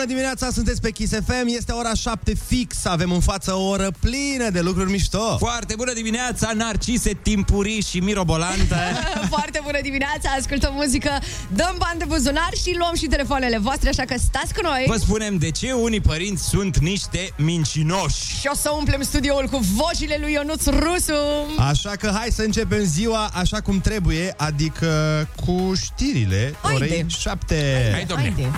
Foarte bună dimineața, sunteți pe Kiss FM, este ora 7 fix, avem în față o oră plină de lucruri mișto. Foarte bună dimineața, narcise timpurii și mirobolante. Foarte bună dimineața, ascultăm muzică, dăm bani de buzunar și luăm și telefoanele voastre, așa că stați cu noi. Vă spunem de ce unii părinți sunt niște mincinoși. Și o să umplem studioul cu vocile lui Ionuț Rusu. Așa că hai să începem ziua așa cum trebuie, adică cu știrile Haide. orei 7. Hai, domne. Haide.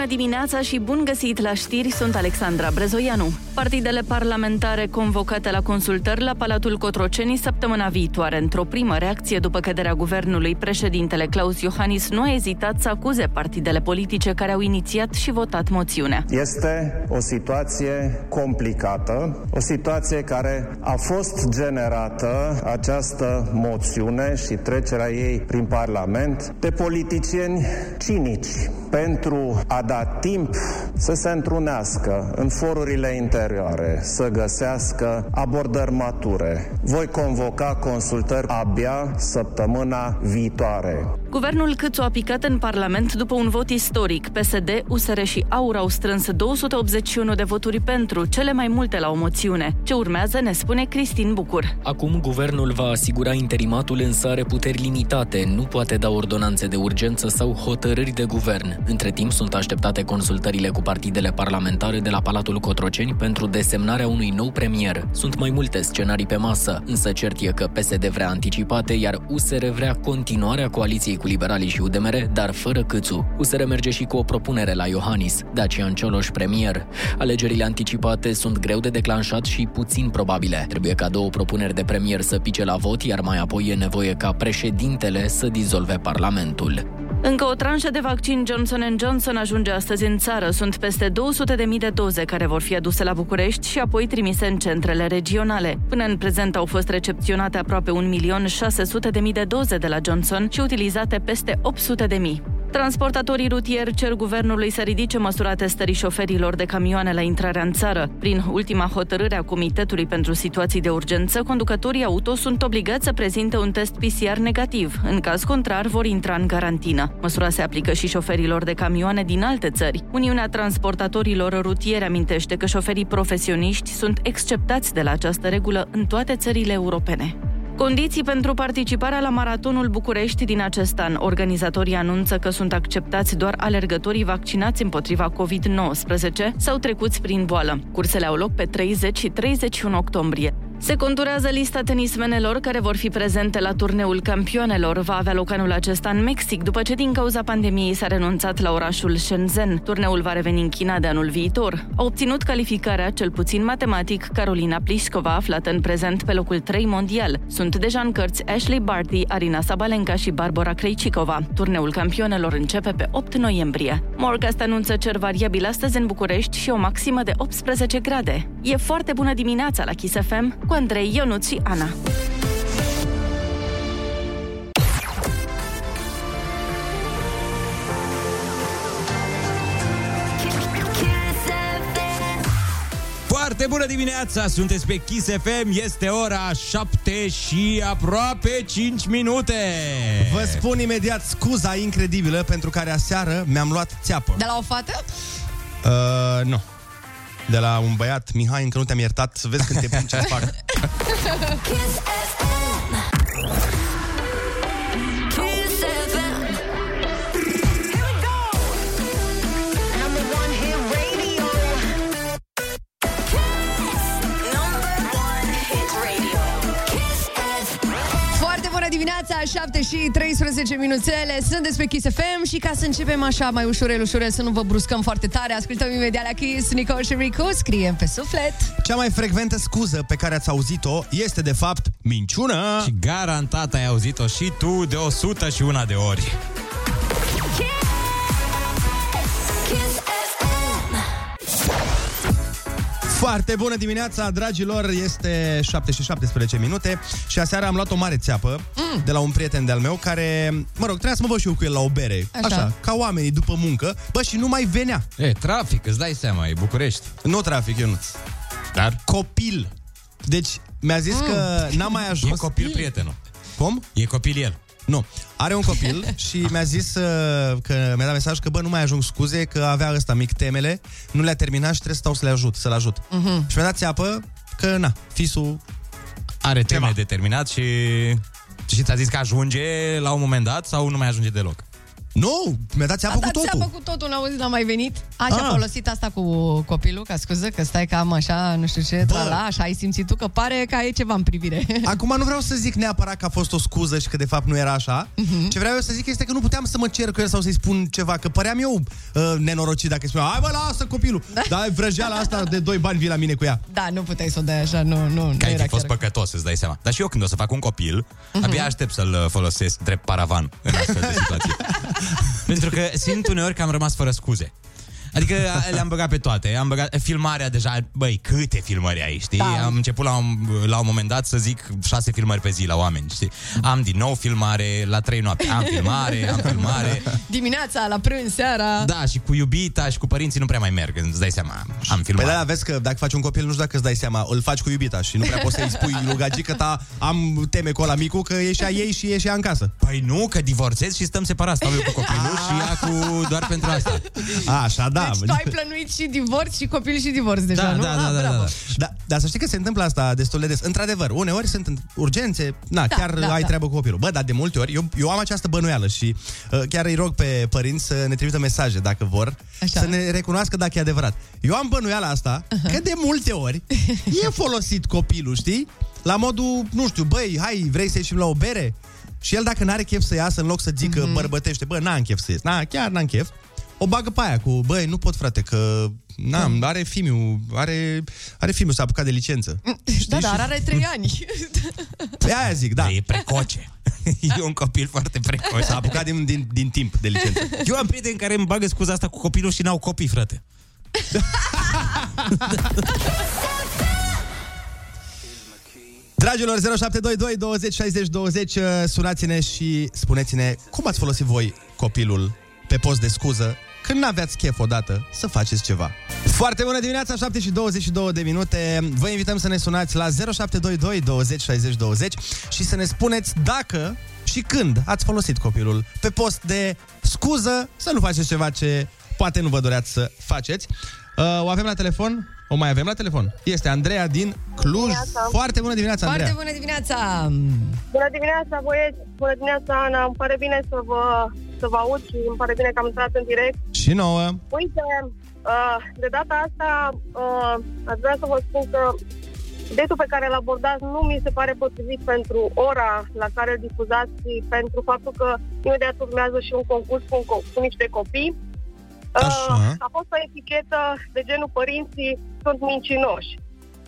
Bună dimineața și bun găsit la știri, sunt Alexandra Brezoianu. Partidele parlamentare convocate la consultări la Palatul Cotroceni săptămâna viitoare. Într-o primă reacție după căderea guvernului, președintele Claus Iohannis nu a ezitat să acuze partidele politice care au inițiat și votat moțiunea. Este o situație complicată, o situație care a fost generată, această moțiune și trecerea ei prin Parlament, de politicieni cinici pentru a da timp să se întrunească în forurile interioare, să găsească abordări mature. Voi convoca consultări abia săptămâna viitoare. Guvernul Câțu a picat în Parlament după un vot istoric. PSD, USR și AUR au strâns 281 de voturi pentru, cele mai multe la o moțiune. Ce urmează ne spune Cristin Bucur. Acum guvernul va asigura interimatul însă are puteri limitate, nu poate da ordonanțe de urgență sau hotărâri de guvern. Între timp sunt așteptate consultările cu partidele parlamentare de la Palatul Cotroceni pentru desemnarea unui nou premier. Sunt mai multe scenarii pe masă, însă cert e că PSD vrea anticipate, iar USR vrea continuarea coaliției cu liberalii și UDMR, dar fără Câțu. USR merge și cu o propunere la Iohannis, Dacian Cioloș premier. Alegerile anticipate sunt greu de declanșat și puțin probabile. Trebuie ca două propuneri de premier să pice la vot, iar mai apoi e nevoie ca președintele să dizolve Parlamentul. Încă o tranșă de vaccin Johnson Johnson ajunge astăzi în țară. Sunt peste 200.000 de doze care vor fi aduse la București și apoi trimise în centrele regionale. Până în prezent au fost recepționate aproape 1.600.000 de doze de la Johnson și utilizate peste 800.000. Transportatorii rutieri cer guvernului să ridice măsura testării șoferilor de camioane la intrarea în țară. Prin ultima hotărâre a Comitetului pentru Situații de Urgență, conducătorii auto sunt obligați să prezinte un test PCR negativ. În caz contrar, vor intra în carantină. Măsura se aplică și șoferilor de camioane din alte țări. Uniunea Transportatorilor Rutieri amintește că șoferii profesioniști sunt exceptați de la această regulă în toate țările europene. Condiții pentru participarea la Maratonul București din acest an. Organizatorii anunță că sunt acceptați doar alergătorii vaccinați împotriva COVID-19 sau trecuți prin boală. Cursele au loc pe 30 și 31 octombrie. Se conturează lista tenismenelor care vor fi prezente la turneul campionelor. Va avea loc anul acesta în Mexic, după ce din cauza pandemiei s-a renunțat la orașul Shenzhen. Turneul va reveni în China de anul viitor. A obținut calificarea, cel puțin matematic, Carolina Pliskova, aflată în prezent pe locul 3 mondial. Sunt deja în cărți Ashley Barty, Arina Sabalenka și Barbara Krejcikova. Turneul campionelor începe pe 8 noiembrie. Morcast anunță cer variabil astăzi în București și o maximă de 18 grade. E foarte bună dimineața la Kiss FM cu Andrei, Ionut și Ana. Kiss FM. Foarte bună dimineața, sunteți pe Kiss FM, este ora 7 și aproape 5 minute. Vă spun imediat scuza incredibilă pentru care aseară mi-am luat țeapă. De la o fată? Uh, nu. De la un băiat, Mihai, încă nu te-am iertat, să vezi când te pun ce fac. dimineața, 7 și 13 minuțele. Sunteți pe Kiss FM și ca să începem așa mai ușurel, ușurel, să nu vă bruscăm foarte tare, ascultăm imediat la Kiss, Nicole și Rico, scriem pe suflet. Cea mai frecventă scuză pe care ați auzit-o este, de fapt, minciună. Și garantat ai auzit-o și tu de 100 și una de ori. Foarte bună dimineața, dragilor! Este 7 și 17 minute și aseară am luat o mare țeapă. Mm, mm. de la un prieten de-al meu care, mă rog, trebuia să mă văd și eu cu el la o bere. Așa. Așa, ca oamenii după muncă. Bă, și nu mai venea. E, trafic, îți dai seama, e București. Nu trafic, eu nu. Dar Copil. Deci, mi-a zis mm. că n-am mai e ajuns. copil prietenul. Cum? E copil el. Nu. Are un copil și mi-a zis uh, că mi-a dat mesaj că bă, nu mai ajung scuze, că avea ăsta mic temele, nu le-a terminat și trebuie să stau să le ajut, să-l ajut. Uh-huh. Și mi-a dat țeapă că, na, fisul Are teme Ceva. determinat și... Și ți-a zis că ajunge la un moment dat sau nu mai ajunge deloc? Nu, mi-a dat A țeapă cu dat totul. seama cu totul, n-a auzit, n-a mai venit. A, și a Ah. folosit asta cu copilul, ca scuză, că stai cam așa, nu știu ce, la și ai simțit tu că pare că ai ceva în privire. Acum nu vreau să zic neapărat că a fost o scuză și că de fapt nu era așa. Mhm. Ce vreau eu să zic este că nu puteam să mă cer cu el sau să-i spun ceva, că păream eu uh, nenorocit dacă îi spuneam, hai bă, lasă copilul, da. dar vrăjeala asta de doi bani vii la mine cu ea. Da, nu puteai să o dai așa, nu, nu, Că nu ai era fi fost chiar. păcătos, îți dai seama. Dar și eu când o să fac un copil, uh-huh. abia aștept să-l uh, folosesc drept paravan în astfel de situații. Pentru că simt uneori că am rămas fără scuze. Adică a- le-am băgat pe toate. Am băgat filmarea deja, băi, câte filmări ai, știi? Da. Am început la un, la un moment dat să zic șase filmări pe zi la oameni, știi? Am din nou filmare, la trei noapte am filmare, am filmare. Dimineața, la prânz, seara. Da, și cu iubita și cu părinții nu prea mai merg, îți dai seama. Am Păi filmat. da, da, vezi că dacă faci un copil, nu știu dacă îți dai seama, îl faci cu iubita și nu prea poți să-i spui lui gagică ta, am teme cu ăla micu, că e și a ei și e și ea în casă. Păi nu, că divorțez și stăm separați. Stau eu cu copilul și ea cu doar pentru asta. Așa, da. Deci tu ai plănuit și divorț și copil și divorț deja, Da, nu? da, Ah, da, da, bravo. da. Da, dar să știi că se întâmplă asta destul de des. Într-adevăr, uneori sunt în urgențe, na, Da, chiar da, ai da. treabă cu copilul. Bă, dar de multe ori, eu, eu am această bănuială și uh, chiar îi rog pe părinți să ne trimită mesaje, dacă vor, Așa. să ne recunoască dacă e adevărat. Eu am bănuiala asta, că de multe ori e folosit copilul, știi? La modul, nu știu, băi, hai, vrei să ieșim la o bere? Și el dacă n-are chef să iasă, în loc să zică, Mhm. mm-hmm. bărbătește, bă, n-am chef să ies, na, chiar n-am chef, o bagă pe aia cu, băi, nu pot, frate, că n-am, are fimiu, are, are fimiu, s-a apucat de licență. Da, dar are trei ani. Pe aia zic, da. E precoce. e un copil foarte precoce. S-a apucat din, din, din timp de licență. Eu am prieteni care îmi bagă scuza asta cu copilul și n-au copii, frate. Dragilor, 0722 20 60 20, uh, sunați-ne și spuneți-ne cum ați folosit voi copilul pe post de scuză când n-aveați chef odată să faceți ceva. Foarte bună dimineața, 7 și 22 de minute. Vă invităm să ne sunați la 0722 20 60 20 și să ne spuneți dacă și când ați folosit copilul pe post de scuză să nu faceți ceva ce poate nu vă doreați să faceți. Uh, o avem la telefon? O mai avem la telefon? Este Andreea din Cluj. Dimineața. Foarte bună dimineața, Andreea. Foarte bună dimineața! Bună dimineața, băieți! Bună dimineața, Ana! Îmi pare bine să vă, să vă aud și îmi pare bine că am intrat în direct. Și nouă. Uite, uh, de data asta uh, aș vrea să vă spun că datul pe care îl abordați nu mi se pare potrivit pentru ora la care îl difuzați și pentru faptul că imediat urmează și un concurs cu, un co- cu niște copii. Uh, Așa. a fost o etichetă de genul părinții sunt mincinoși.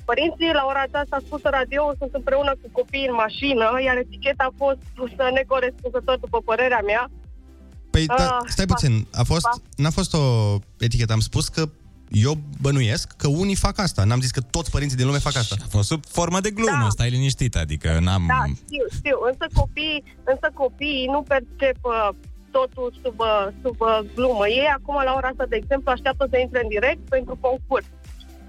Părinții la ora aceasta spusă radio sunt împreună cu copiii în mașină, iar eticheta a fost pusă necorespunzător după părerea mea. Păi, da, Ah, stai ba- puțin, a fost, ba- n-a fost o etichetă, am spus că eu bănuiesc că unii fac asta. N-am zis că toți părinții din lume fac asta. A fost sub formă de glumă, Da. stai liniștit, adică n-am... Da, știu, știu. Însă copiii, însă copiii nu percep uh, totul sub, uh, sub uh, glumă. Ei acum, la ora asta, de exemplu, așteaptă să intre în direct pentru concurs.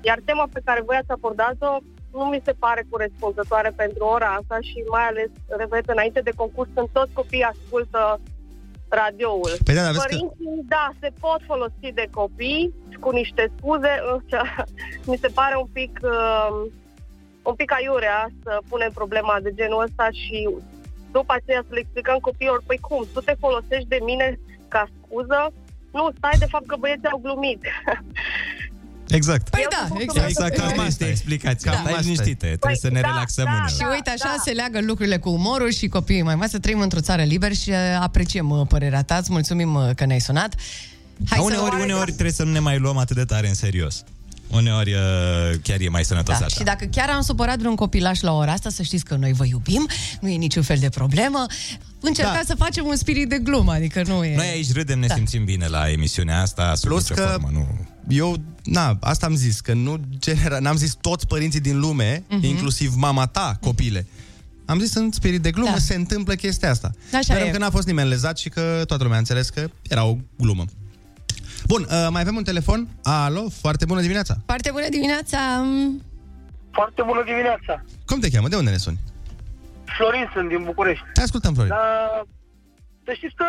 Iar tema pe care voi ați abordat-o nu mi se pare corespunzătoare pentru ora asta și mai ales, repet, înainte de concurs, când toți copiii ascultă radioul. Păi da, dar vezi că... Părinții, da, se pot folosi de copii cu niște scuze, însă mi se pare un pic, uh, un pic aiurea să punem problema de genul ăsta și după aceea să le explicăm copiilor, păi cum, tu te folosești de mine ca scuză? Nu, stai de fapt că băieții au glumit. Exact. Păi Eu da, sunt exact. Exact, Cam cam asta asta e e. explicația. Cam Stai asta e. liniștite, trebuie să ne da, relaxăm da, uneori. Și uite, așa Da. se leagă lucrurile cu umorul și copiii mai mari să trăim într-o țară liberă și uh, apreciem uh, părerea ta. Îți mulțumim uh, că ne-ai sunat. Hai Dar să... uneori, uneori trebuie să nu ne mai luăm atât de tare în serios. Uneori uh, chiar e mai sănătos Da, așa. și dacă chiar am supărat vreun copilaș la ora asta, să știți că noi vă iubim, nu e niciun fel de problemă. Încercați Da. să facem un spirit de glumă, adică nu e... Noi aici râdem, ne Da. simțim bine la emisiunea asta, sub Plus nicio că formă, nu... eu, na, asta am zis, că nu genera, n-am zis toți părinții din lume, Mhm. uh-huh. inclusiv mama ta, copile. Am zis în spirit de glumă, Da. da. se întâmplă chestia asta. Așa Sperăm e. că n-a fost nimeni lezat și că toată lumea a înțeles că era o glumă. Bun, uh, mai avem un telefon. Alo, foarte bună dimineața. Foarte bună dimineața! Foarte bună dimineața. Cum te cheamă? De unde ne suni? Florin sunt din București. Te ascultăm, Florin. Dar să știți că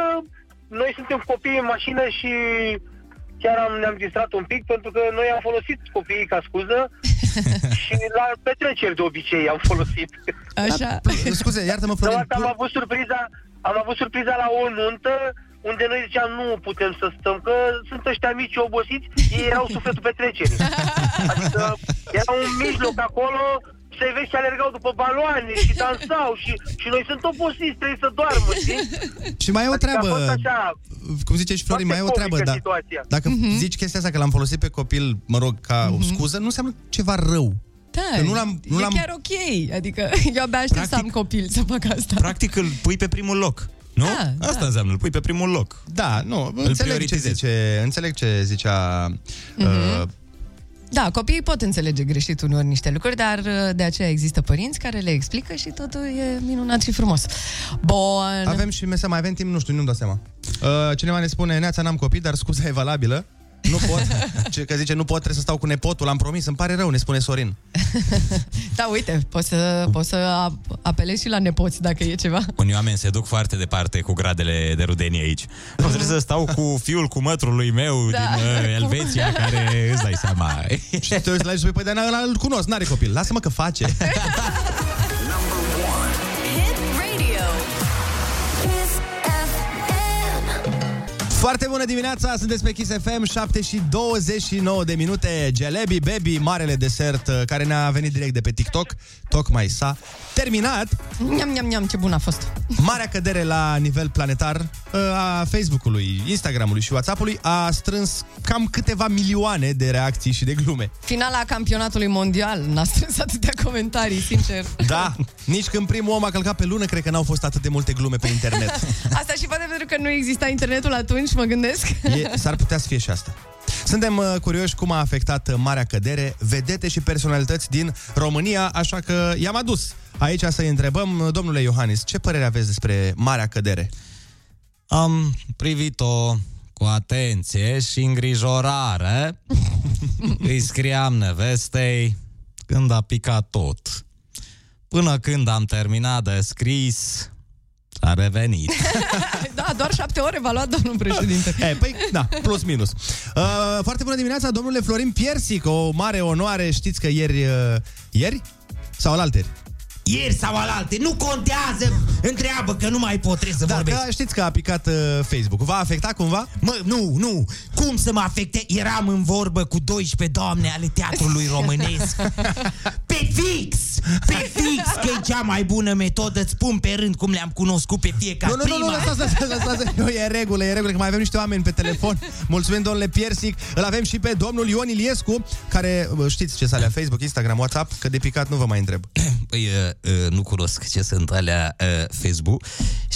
noi suntem copii în mașină și chiar am, ne-am distrat un pic pentru că noi am folosit copiii ca scuză și la petreceri de obicei am folosit. Așa. Scuze, iartă-mă, Dar Florin. asta am avut surpriza, am avut surpriza la o nuntă unde noi ziceam nu putem să stăm, că sunt ăștia mici obosiți, ei erau sufletul petrecerii. Adică era un mijloc acolo, se vezi și alergau după baloane și dansau și, și noi sunt obosiți, trebuie să doarmă, știi? Și mai e o Adică a treabă, fost așa, cum zice și Florin, mai e o foarte treabă, comică da. situația. Dacă zici chestia asta că l-am folosit pe copil, mă rog, ca o scuză, nu înseamnă ceva rău. Da, Că nu l-am- nu e l-am- chiar ok. Adică eu abia aștept să am copil să fac asta. Practic îl pui pe primul loc. Nu? Da, Asta da. înseamnă, îl pui pe primul loc. Da, nu, Îl înțeleg ce, prioritizezi. zice, înțeleg ce zicea Mhm. uh, Da, copiii pot înțelege greșit uneori niște lucruri, dar uh, de aceea există părinți care le explică și totul e minunat și frumos. Bun. Avem și mesaj, mai avem timp, nu știu, nu-mi dau seama. Uh, cineva ne spune, Neața, n-am copii, dar scuza e valabilă. Nu pot, ce, că zice, nu pot, trebuie să stau cu nepotul, am promis, îmi pare rău, ne spune Sorin. Da, uite, poți să, poți să a- apelezi și la nepoți dacă e ceva. Unii oameni se duc foarte departe cu gradele de rudenie aici. Nu trebuie să stau cu fiul cu mătrului meu Da. din uh, Elveția, care îți dai seama. Și te uiți la el și spui, păi, dar ăla îl cunosc, n-are copil, lasă-mă că face. Foarte bună dimineața, sunteți pe Kiss FM, 7 și 29 de minute. Jalebi Baby, marele desert uh, care ne-a venit direct de pe TikTok, tocmai s-a terminat. Niam, niam, niam, ce bun a fost. Marea cădere la nivel planetar uh, a Facebook-ului, Instagram-ului și WhatsApp-ului a strâns cam câteva milioane de reacții și de glume. Finala campionatului mondial n-a strâns atâtea comentarii, sincer. Da, nici când primul om a călcat pe lună, cred că n-au fost atât de multe glume pe internet. Asta și poate pentru că nu exista internetul atunci, mă gândesc. E, s-ar putea să fie și asta. Suntem uh, curioși cum a afectat uh, marea cădere, vedete și personalități din România, așa că i-am adus aici să-i întrebăm, uh, domnule Iohannis, ce părere aveți despre marea cădere? Am privit-o cu atenție și îngrijorare. Îi scriam nevestei când a picat tot. Până când am terminat de scris, a revenit. Da, doar șapte ore v-a luat domnul președinte. E, păi, da, plus minus. Uh, foarte bună dimineața, domnule Florin Piersic, o mare onoare, știți că ieri, uh, ieri sau alalteri? Ieri sau alalte, nu contează, întreabă că nu mai pot, trebuie să Da, vorbesc. că știți că a picat uh, Facebook. Va afecta cumva? Mă, nu, nu, cum să mă afecte? Eram în vorbă cu 12 doamne ale teatrului românesc. Pe fix, pe fix, că e cea mai bună metodă, îți spun pe rând cum le-am cunoscut pe fiecare Nu, nu, nu, nu, prima. lăsați, lăsați, lăsați, lăsați. Nu, e în regulă, e în regulă, că mai avem niște oameni pe telefon. Mulțumim, domnule Piersic. Îl avem și pe domnul Ion Iliescu, care uh, știți ce sale Facebook, Instagram, WhatsApp, că de picat nu vă mai întreb. Păi, uh, uh, nu cunosc ce sunt alea uh, Facebook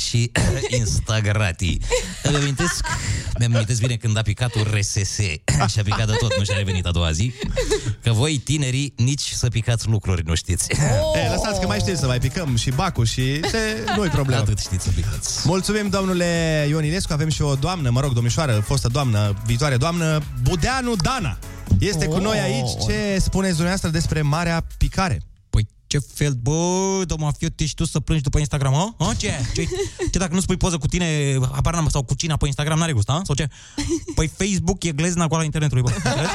și uh, Instagrati. Îmi amintesc, mi-am amintesc bine când a picat un RSS și a picat de tot, nu și-a revenit a doua zi, că voi tinerii nici să picați lucruri nu știți. Oh. E, lăsați că mai știți să mai picăm și bacul și se, nu-i problemă. Atât știți să picați. Mulțumim, domnule Ion Iliescu. Avem și o doamnă, mă rog, domnișoară, fostă doamnă, viitoare doamnă, Budeanu Dana. Este cu noi aici. Ce spuneți dumneavoastră despre marea picare? Păi ce fel, bă, domnul Mafiot, ești tu să plângi după Instagram, hă? hă? Ce? ce? Ce dacă nu spui poză cu tine, apar n-am, sau cu cina pe Instagram, n-are gust, hă? Sau ce? Păi Facebook e glezna cu ala internetului, bă. Înțelegi?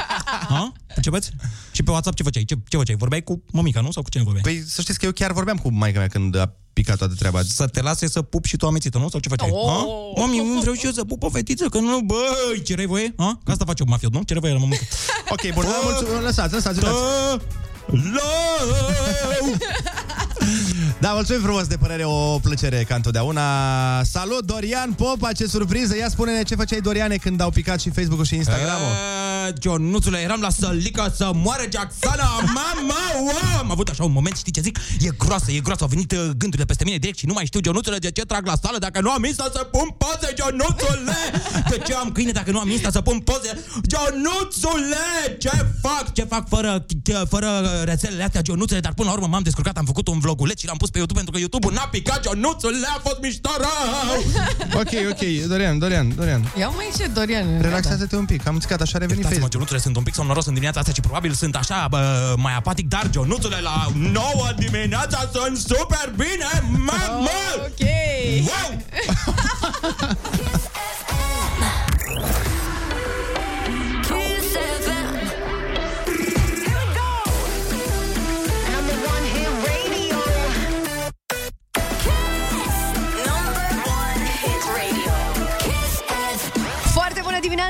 Hă? Începeți? Și pe WhatsApp ce făceai? Ce, ce făceai? Vorbeai cu mămica, nu? Sau cu cine vorbeai? Păi să știți că eu chiar vorbeam cu maica mea când a picat toată treaba. Să te lase să pup și tu amețită, nu? Sau ce făceai? Oh. Hă? Mami, vreau și eu să pup o fetiță, că nu, băi, cereai voie? Hă? Că asta face un mafiot, nu? Cereai voie la mămică. Ok, bun, mulțumim, lăsați, lăsați, lăsați. Lău! Da, mulțumim frumos de părere, o plăcere ca întotdeauna. Salut, Dorian Popa, ce surpriză! Ia spune-ne ce făceai, Doriane, când au picat și Facebook-ul și Instagram-ul. Uh, Johnuțule, eram la sălică să moară Jacksana Mama, wow! Am avut așa un moment, știi ce zic? E groasă, e groasă, au venit uh, gândurile peste mine direct și nu mai știu, Johnuțule, de ce trag la sală dacă nu am Insta să pun poze, Johnuțule! De ce am câine dacă nu am Insta să pun poze? Johnuțule! Ce fac? Ce fac fără, fără rețelele astea, Johnuțule? Dar până la urmă m-am descurcat, am făcut un vlog vloguleț și l-am pus pe YouTube pentru că YouTube-ul n-a picat Ionuțul, le-a fost mișto rău! Ok, ok, Dorian, Dorian, Dorian. Ia mai ce, Dorian. Relaxează-te un pic, am țicat, așa a revenit Iertați-mă, Facebook. Ionuțule, sunt un pic somnoros în dimineața asta și probabil sunt așa bă, mai apatic, dar Ionuțule, la 9 dimineața sunt super bine, mamă! Ok. Wow!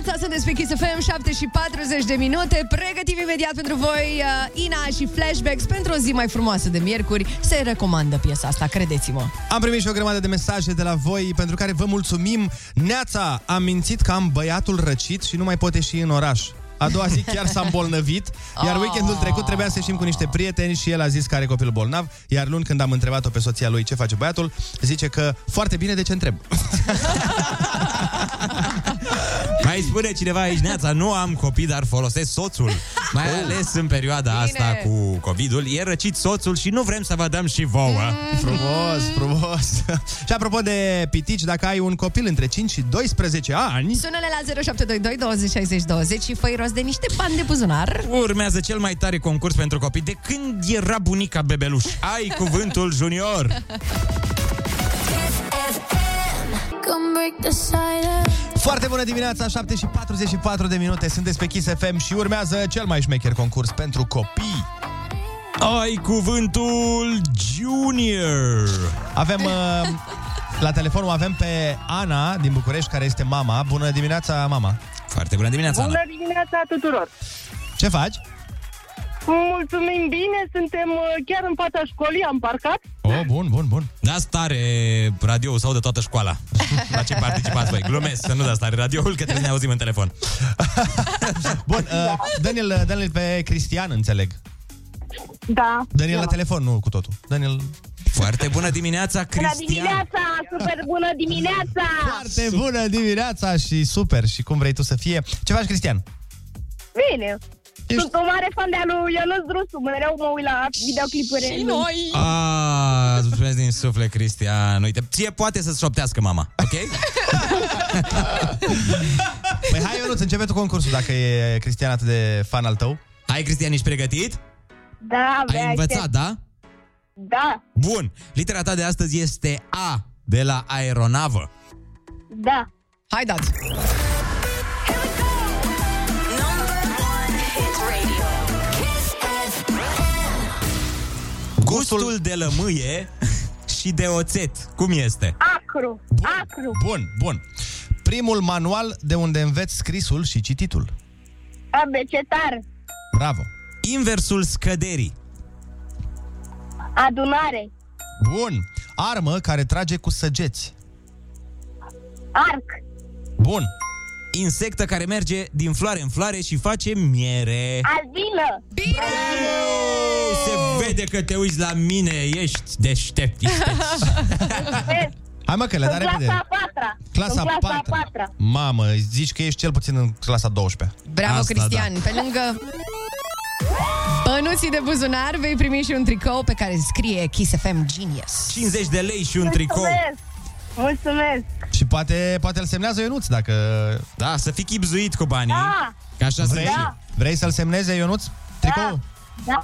dimineața, sunteți pe Kiss FM, 7 și 40 de minute. Pregătim imediat pentru voi uh, Ina și Flashbacks pentru o zi mai frumoasă de miercuri. Se recomandă piesa asta, credeți-mă. Am primit și o grămadă de mesaje de la voi pentru care vă mulțumim. Neața, am mințit că am băiatul răcit și nu mai pot ieși în oraș. A doua zi chiar s-a îmbolnăvit, iar weekendul trecut trebuia să ieșim cu niște prieteni și el a zis că are copil bolnav, iar luni când am întrebat-o pe soția lui ce face băiatul, zice că foarte bine de ce întreb. Mai spune cineva aici, Neața, nu am copii, dar folosesc soțul. Mai ales în perioada Bine. asta cu COVID-ul. E răcit soțul și nu vrem să vă dăm și vouă. Frumos, frumos. și apropo de pitici, dacă ai un copil între 5 și 12 ani, Sună-le la 0722 20 60 20 și fă rost de niște bani de buzunar. Urmează cel mai tare concurs pentru copii de când era bunica bebeluș. Ai cuvântul junior. Kiss FM. Come break the silence. foarte bună dimineața, 7 și 44 de minute, sunteți pe Kiss FM și urmează cel mai șmecher concurs pentru copii. Ai cuvântul junior. Avem uh, la telefon o avem pe Ana din București, care este mama. Bună dimineața, mama. Foarte bună dimineața, Ana. Bună dimineața tuturor! Ce faci? Mulțumim bine, suntem uh, chiar în fața școlii, am parcat. Oh, bun, bun, bun. Da stare radio sau de toată școala. La ce participați voi? Glumesc, să nu dați stare radioul, că trebuie să ne auzim în telefon. Bun, uh, Daniel, Daniel pe Cristian, înțeleg. Da. Daniel la Da. telefon, nu cu totul. Daniel... Foarte bună dimineața, Bună Cristian. dimineața, super bună dimineața! Foarte bună dimineața și super și cum vrei tu să fie. Ce faci, Cristian? Bine! Sunt o mare fan de al lui Ionuț Drusu, mereu mă uit la videoclipuri. Și noi! Ah, îți mulțumesc din suflet, Cristian. Uite, ție poate să-ți șoptească mama, ok? Păi hai, Ionuț, începe tu concursul dacă e Cristian atât de fan al tău. Hai, Cristian, ești pregătit? Da, abia Ai învățat, aștept. da? Da, Bun. Litera ta de astăzi este A, de la aeronavă. da. Hai dați! Number one hit radio. Kiss FM. Gustul de lămâie și de oțet. Cum este? Acru, acru, Bun, bun. Primul manual de unde înveți scrisul și cititul. abecetar, Bravo. Inversul scăderii. Adunare, Bun. Armă care trage cu săgeți. arc, Bun. Insectă care merge din floare în floare și face miere. albină, Bine! Se vede că te uiți la mine, ești deștept. isteț. vezi, Hai mă că le în da clasa repede. a patra. Clasa în clasa 4. a patra. Mamă, zici că ești cel puțin în clasa 12. Bravo, Asta, Cristian! Pe lângă bănuții de buzunar vei primi și un tricou pe care scrie Kiss FM Genius. 50 de lei și un tricou. Mulțumesc, mulțumesc. Și poate, poate îl semnează Ionuț dacă... Da, să fii chipzuit cu banii. Da. Ca așa să Vrei, fie. vrei să-l semneze Ionuț? Tricou? Da,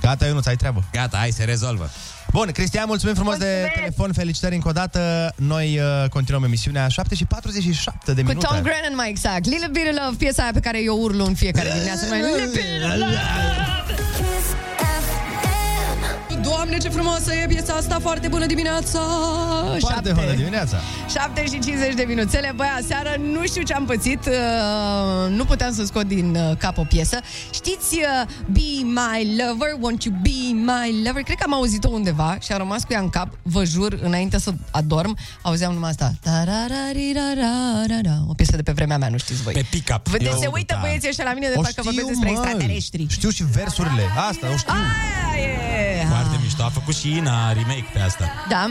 Gata, Ionuț, ai treabă. Gata, hai, se rezolvă. Bun, Cristian, mulțumim frumos de Mulțumesc. telefon, felicitări încă o dată. Noi uh, continuăm emisiunea 7 și 47 de Cu minute. Tom Grennan mai exact. Little Bit of Love, piesa aia pe care eu urlu în fiecare dimineață. Mai Little Bit of Love. Kiss FM. Doamne, ce frumoasă e piesa asta, foarte bună dimineața! Foarte bună dimineața. 7 și 50 de minuțele, băi, aseară nu știu ce am pățit, uh, nu puteam să scot din uh, cap o piesă. Știți uh, Be My Lover, Won't You Be My Lover? Cred că am auzit-o undeva și a rămas cu ea în cap, vă jur, înainte să adorm, auzeam numai asta. Tarararirar, O piesă de pe vremea mea, nu știți voi. Pe pick-up. Vă Eu- se uită da. băieții ăștia la mine de O parcă vorbesc știu, despre mă. extraterestri. Știu și versurile. Asta, o știu. Aia e! Foarte mișto. A făcut și Ina remake pe asta. Da.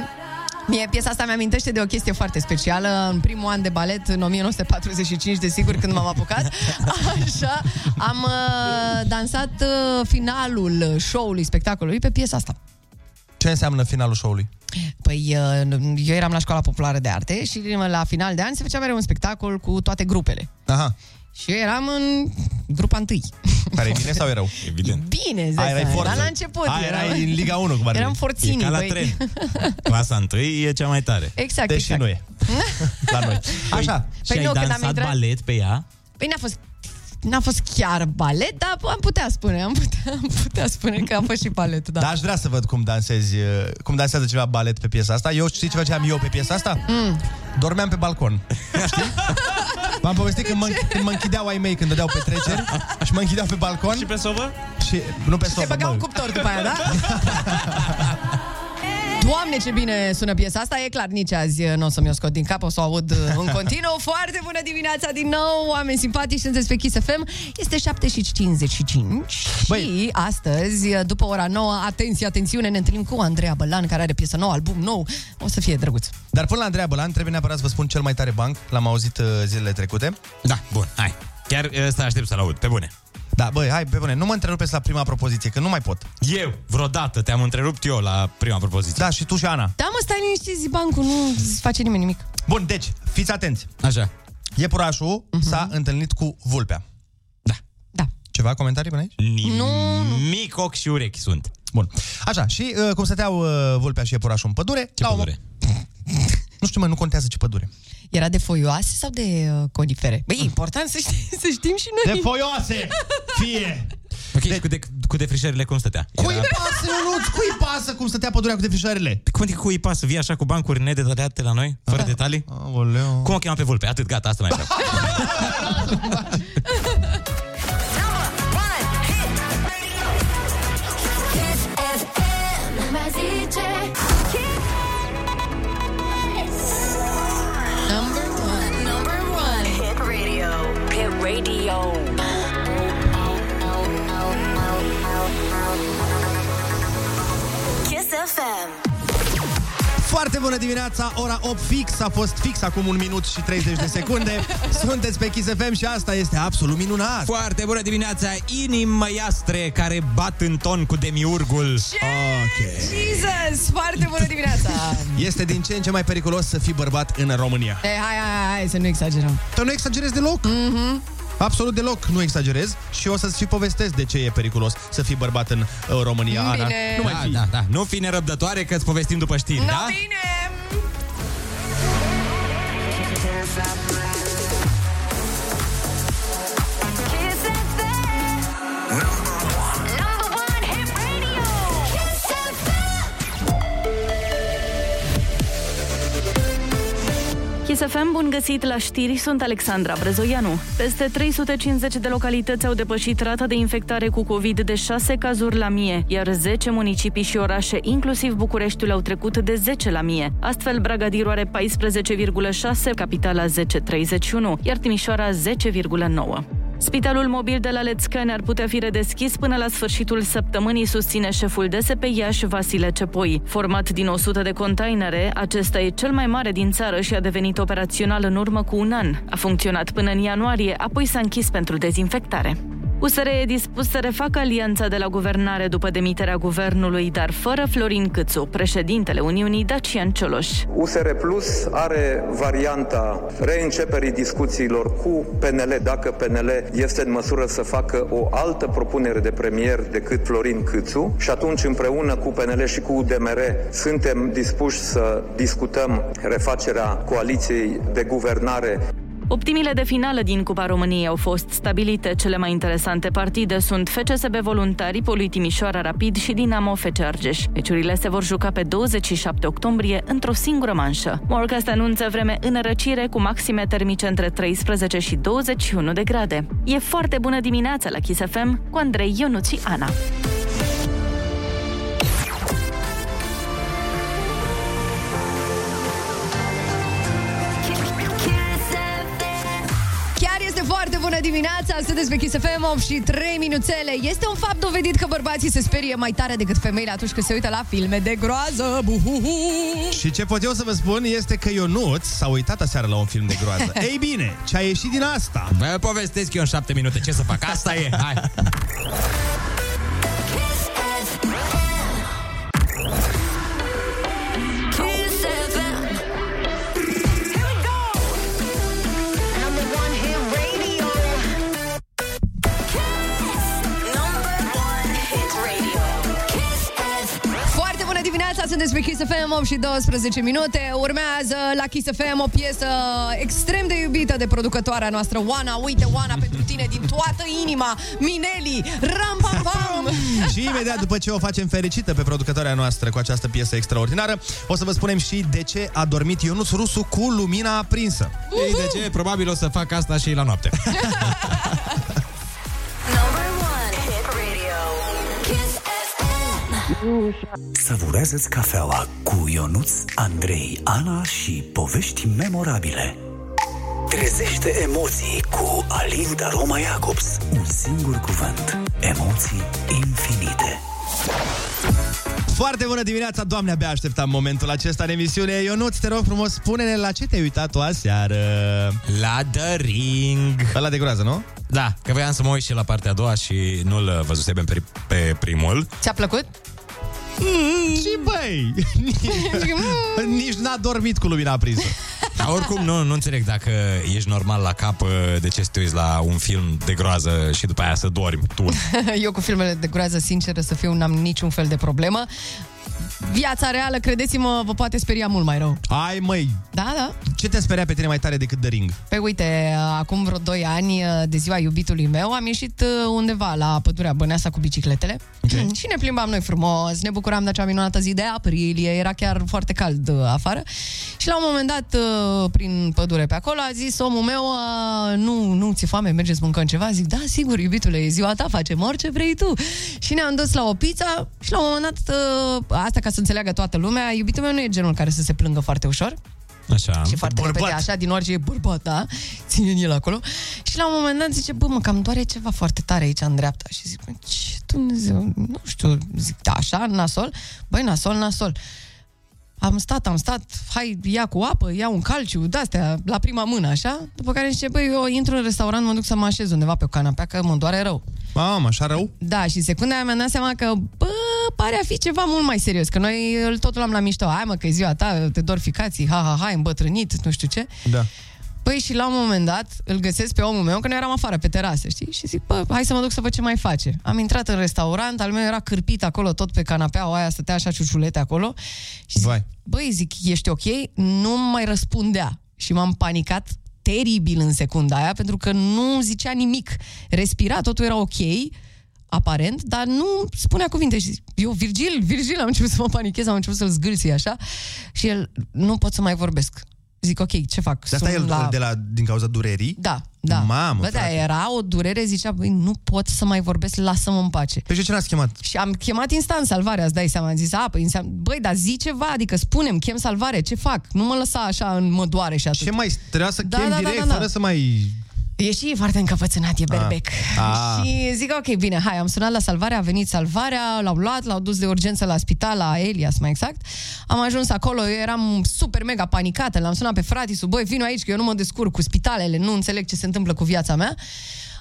Mie piesa asta mi-amintește de o chestie foarte specială. În primul an de balet, în 1945, desigur, când m-am apucat, așa, am uh, dansat uh, finalul show-ului, spectacolului, pe piesa asta. Ce înseamnă finalul show-ului? Păi uh, eu eram la școala populară de arte și la final de an se făcea mereu un spectacol cu toate grupele. Aha. Și eu eram în grupa întâi. Care e bine sau e rău? Evident. Bine, îți Aia dai erai seama, forță. eram la început. Aia eram- erai în Liga 1, cum ar Eram veni. forținii. E ca la băi. tren. Clasa întâi e cea mai tare. Exact, Deși exact. nu e. La noi. Așa. Păi și nu, ai când am dansat intrat- balet pe ea? Păi n-a fost N-a fost chiar balet, dar am putea spune, am putea, am putea spune că a fost și balet, da. Dar aș vrea să văd cum dansezi, uh, cum dansează cineva balet pe piesa asta. Eu știi ce făceam eu pe piesa asta? Mm. Dormeam pe balcon. Știi? V-am povestit când mă, când mă închideau ai mei când dădeau petreceri și mă închideau pe balcon. Și pe sobă? Și nu pe Te sobă, băgau mă. în cuptor după aia, da? Doamne, ce bine sună piesa asta. E clar, nici azi nu o să mi-o scot din cap, o să o aud uh, în continuu. Foarte bună dimineața din nou, oameni simpatici, sunteți pe Kiss FM. Este 7 și 55 Băi. și astăzi, după ora 9, atenție, atențiune, ne întâlnim cu Andreea Bălan, care are piesă nouă, album nou. O să fie drăguț. Dar până la Andreea Bălan, trebuie neapărat să vă spun cel mai tare banc. L-am auzit uh, zilele trecute. Da, bun, hai. Chiar ăsta aștept să-l aud, pe bune. Da, băi, hai, pe bune, nu mă întrerupeți la prima propoziție, că nu mai pot. Eu, vreodată, te-am întrerupt eu la prima propoziție. Da, și tu și Ana. Da, mă, stai liniștit, zi bancul, nu face nimeni nimic. Bun, deci, fiți atenți. Așa. Iepurașul uh-huh. s-a întâlnit cu vulpea. Da. Da. Ceva comentarii până aici? Nimic ochi și urechi sunt. Bun. Așa, și uh, cum stăteau uh, vulpea și iepurașul în pădure... Ce la un pădure? Nu știu, mă, nu contează ce pădure. Era de foioase sau de uh, conifere? Băi, e important să, știm, să știm și noi. De foioase! Fie! Ok, și cu, de, cu defrișările cum stătea? Cui pasă, Ionuț? Cui pasă cum stătea pădurea cu defrișările? Cum adică cui pasă? Vii așa cu bancuri nedetaliate la noi? Fără detalii? Aoleu. Cum o cheamă pe vulpe? Atât, gata, asta mai vreau. radio. Kiss FM. Foarte bună dimineața, ora 8 fix, a fost fix acum un minut și 30 de secunde. Sunteți pe Kiss FM și asta este absolut minunat. Foarte bună dimineața, inimi măiastre care bat în ton cu demiurgul. Ok. Jesus! Foarte bună dimineața! Este din ce în ce mai periculos să fii bărbat în România. Ei, hai, hai, hai, să nu exagerăm. Dar nu exagerez deloc. Mm-hmm. Absolut deloc, nu exagerez și o să-ți și povestesc de ce e periculos să fii bărbat în uh, România, Ana. Bine. Nu mai Da, fi. da, da. Nu fi nerăbdătoare că îți povestim după știri, No, da? bine! Kiss FM, bun găsit la știri, sunt Alexandra Brezoianu. Peste 350 de localități au depășit rata de infectare cu COVID de 6 cazuri la mie, iar 10 municipii și orașe, inclusiv Bucureștiul, au trecut de 10 la mie. Astfel, Bragadiru are 14,6, capitala 10,31, iar Timișoara 10,9. Spitalul mobil de la Let's Scan ar putea fi redeschis până la sfârșitul săptămânii, susține șeful DSP Iași, Vasile Cepoi. Format din 100 de containere, acesta e cel mai mare din țară și a devenit operațional în urmă cu un an. A funcționat până în ianuarie, apoi s-a închis pentru dezinfectare. USR e dispus să refacă alianța de la guvernare după demiterea guvernului, dar fără Florin Câțu, președintele Uniunii Dacian Cioloș. USR Plus are varianta reînceperii discuțiilor cu PNL dacă PNL este în măsură să facă o altă propunere de premier decât Florin Câțu și atunci împreună cu PNL și cu UDMR suntem dispuși să discutăm refacerea coaliției de guvernare Optimile de finală din Cupa României au fost stabilite. Cele mai interesante partide sunt FCSB Voluntari, Poli Timișoara Rapid și Dinamo FC Argeș. Meciurile se vor juca pe 27 octombrie într-o singură manșă. Morcast anunță vreme în răcire cu maxime termice între 13 și 21 de grade. E foarte bună dimineața la Kiss FM cu Andrei Ionuț și Ana. Bună dimineața, sunteți pe Kiss FM 8 și 3 minuțele. Este un fapt dovedit că bărbații se sperie mai tare decât femeile atunci când se uită la filme de groază. Buhuhu. Și ce pot eu să vă spun este că Ionuț s-a uitat aseară la un film de groază. Ei bine, ce a ieșit din asta? Vă povestesc eu în șapte minute ce să fac. Asta e, hai. FM 8 și 12 minute. Urmează la Kiss FM o piesă extrem de iubită de producătoarea noastră, Oana. Uite, Oana, pentru tine din toată inima. Mineli, ram pam pam. Și imediat după ce o facem fericită pe producătoarea noastră cu această piesă extraordinară, o să vă spunem și de ce a dormit Ionuț Rusu cu lumina aprinsă. Ei, de ce? Probabil o să fac asta și la noapte. Savurează-ți cafeaua cu Ionuț, Andrei, Ana și povești memorabile. Trezește emoții cu Alinda Roma Jacobs. Un singur cuvânt. Emoții infinite. Foarte bună dimineața, doamne, abia așteptam momentul acesta în emisiune. Ionuț, te rog frumos, spune-ne la ce te-ai uitat o aseară. La The Ring. Ăla de groază, nu? Da, că voiam să mă uit și la partea a doua și nu-l văzusem pe, pri- pe primul. Ți-a plăcut? Și băi, nici n-a dormit cu lumina aprinsă. Dar oricum nu, nu înțeleg dacă ești normal la cap, de ce să te uiți la un film de groază și după aia să dormi tu. Eu cu filmele de groază, sinceră să fiu, n-am niciun fel de problemă. Viața reală, credeți-mă, vă poate speria mult mai rău. Ai, măi, Da, da. ce te speria pe tine mai tare decât The Ring? Păi uite, acum vreo 2 ani de ziua iubitului meu am ieșit uh, undeva la pădurea Băneasa cu bicicletele okay. și ne plimbam noi frumos, ne bucuram de acea minunată zi de aprilie, era chiar foarte cald uh, afară și la un moment dat uh, prin pădure pe acolo a zis omul meu, uh, nu, nu ți foame, mergeți să mâncăm ceva? Zic, da, sigur, iubitule, e ziua ta, facem orice vrei tu. Și ne-am dus la o pizza și la un moment dat, uh, asta ca să înțeleagă toată lumea, iubitul meu nu e genul care să se plângă foarte ușor. Așa. Și foarte Bărbat. repede, așa, din orice e bărbat, da? Ține el acolo. Și la un moment dat zice, bă, mă, cam doare ceva foarte tare aici în dreapta. Și zic, bă, ce Dumnezeu, nu știu, zic, da, așa, nasol? Băi, nasol, nasol. Am stat, am stat, hai, ia cu apă, ia un calciu, de-astea, la prima mână, așa. După care zice, băi, eu intru în restaurant, mă duc să mă așez undeva pe o canapea, că mă doare rău. Mamă, așa rău? Da, și în secunda aia mi-am dat seama că, bă, pare a fi ceva mult mai serios, că noi îl tot luam la mișto. Hai mă, că e ziua ta, te dor ficații, ha, ha, ha, îmbătrânit, nu știu ce. Da. Păi și la un moment dat îl găsesc pe omul meu, că noi eram afară pe terasă, știi? Și zic, bă, hai să mă duc să văd ce mai face. Am intrat în restaurant, al meu era cârpit acolo, tot pe canapea, aia stătea așa ciuciulete acolo. Și zic, Vai. băi, zic, ești ok? Nu mai răspundea. Și m-am panicat teribil în secunda aia, pentru că nu zicea nimic. Respira, totul era ok, aparent, dar nu spunea cuvinte. Și zic, eu, Virgil, Virgil, am început să mă panichez, am început să-l zgâlții așa și el, nu pot să mai vorbesc. Zic, ok, ce fac? De asta Sun el de la, din cauza durerii? Da, da. Mamă, Bă, da, frate. era o durere, zicea, băi, nu pot să mai vorbesc, lasă-mă în pace. Pe ce n-ați chemat? Și am chemat instant salvarea, îți dai seama. Am zis, a, păi, înseamnă, băi, dar zi ceva, adică spunem, chem salvare, ce fac? Nu mă lăsa așa în mă doare și atât. Ce mai trebuia să Da, chem da, da, direct, da, da. fără să mai... E și foarte încăpățânat, e berbec. Ah. Și zic, ok, bine, hai, am sunat la salvare, a venit salvarea, l-au luat, l-au dus de urgență la spital, la Elias, mai exact. Am ajuns acolo, eu eram super mega panicată, l-am sunat pe fratisul, băi, vino aici, că eu nu mă descurc cu spitalele, nu înțeleg ce se întâmplă cu viața mea.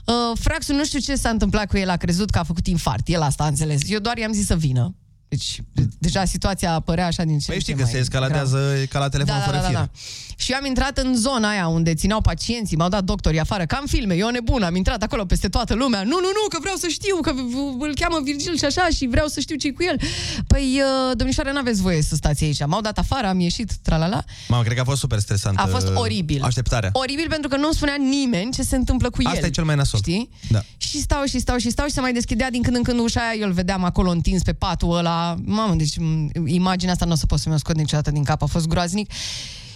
Uh, Fraxul nu știu ce s-a întâmplat cu el, a crezut că a făcut infart, el asta a înțeles. Eu doar i-am zis să vină. Deci, deja situația părea așa din ce Păi în știi ce că mai se escaladează gravă. ca la telefon fără fir. Și eu am intrat în zona aia unde țineau pacienții, m-au dat doctorii afară, ca în filme, eu nebun, am intrat acolo peste toată lumea. Nu, nu, nu, că vreau să știu, că v- îl cheamă Virgil și așa și vreau să știu ce cu el. Păi, uh, domnișoare, n-aveți voie să stați aici. M-au dat afară, am ieșit, tralala. Mamă, cred că a fost super stresant. A fost uh, oribil. Așteptarea. Oribil pentru că nu spunea nimeni ce se întâmplă cu el. Asta e cel mai nasol. Știi? Da. Și stau și stau și stau și se mai deschidea din când în când ușa aia, eu îl vedeam acolo întins pe patul ăla. Mamă, deci m, imaginea asta nu o să pot să mi-o scot niciodată din cap, a fost groaznic.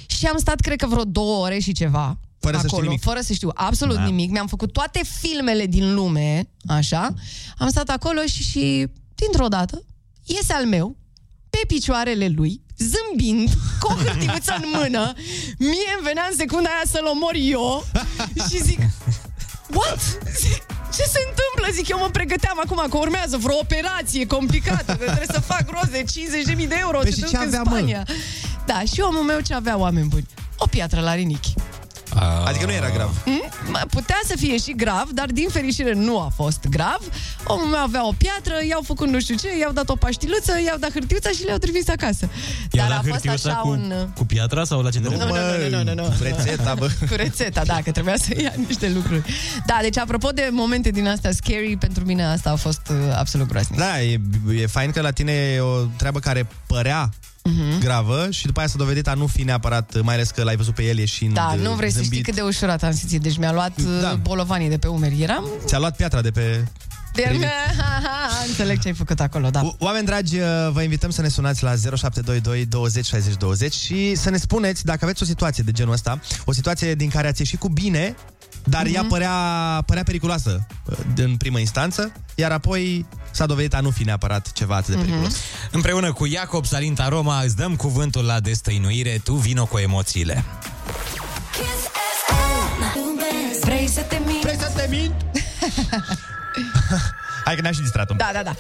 Și am stat, cred că vreo două ore și ceva. Fără să știi acolo, nimic. Fără să știu absolut Da. nimic. Mi-am făcut toate filmele din lume, așa. Am stat acolo și, și dintr-o dată, iese al meu, pe picioarele lui, zâmbind, cu o hârtiuță în mână, mie îmi venea în secunda aia să-l omor eu și zic, what? Zic, ce se întâmplă? Zic, eu mă pregăteam acum că urmează vreo operație complicată, că trebuie să fac rost de 50.000 de euro, Păi să și duc ce în avea, mă? Spania. Da, și omul meu ce avea oameni buni? O piatră la rinichi. Adică nu era grav. Mm? Mă, Putea să fie și grav, dar din fericire nu a fost grav. Omul meu avea o piatră, i-au făcut nu știu ce, i-au dat o paștiluță, i-au dat hârtiuța și le-au trimis acasă. I-a Dar dat a fost hârtiuța așa cu, un... cu piatra sau la ce Nu, nu, nu, nu, nu, nu. Cu rețeta, bă. Cu rețeta, da, că trebuia să ia niște lucruri. Da, deci apropo de momente din astea scary, pentru mine asta a fost uh, absolut groaznic. Da, e, e fain că la tine e o treabă care părea Mhm. gravă și după aia s-a dovedit a nu fi neapărat, mai ales că l-ai văzut pe el ieșind Da, nu vrei să zâmbit. știi cât de ușurat am simțit. Deci mi-a luat da. bolovanii de pe umeri. Eram... Ți-a luat piatra de pe... De... Înțeleg ce ai făcut acolo, da. O- Oameni dragi, uh, vă invităm să ne sunați la 0722 20 60 20 și să ne spuneți dacă aveți o situație de genul ăsta, o situație din care ați ieșit cu bine, dar ea părea, părea periculoasă uh, în primă instanță, iar apoi s-a dovedit a nu fi neapărat ceva atât de periculos. Împreună cu Iacob Salinta Roma îți dăm cuvântul la destăinuire, tu vino cu emoțiile. Vrei să te mint? Vrei să te mint? Hai că ne-a și distrat un pic. Da, da, da.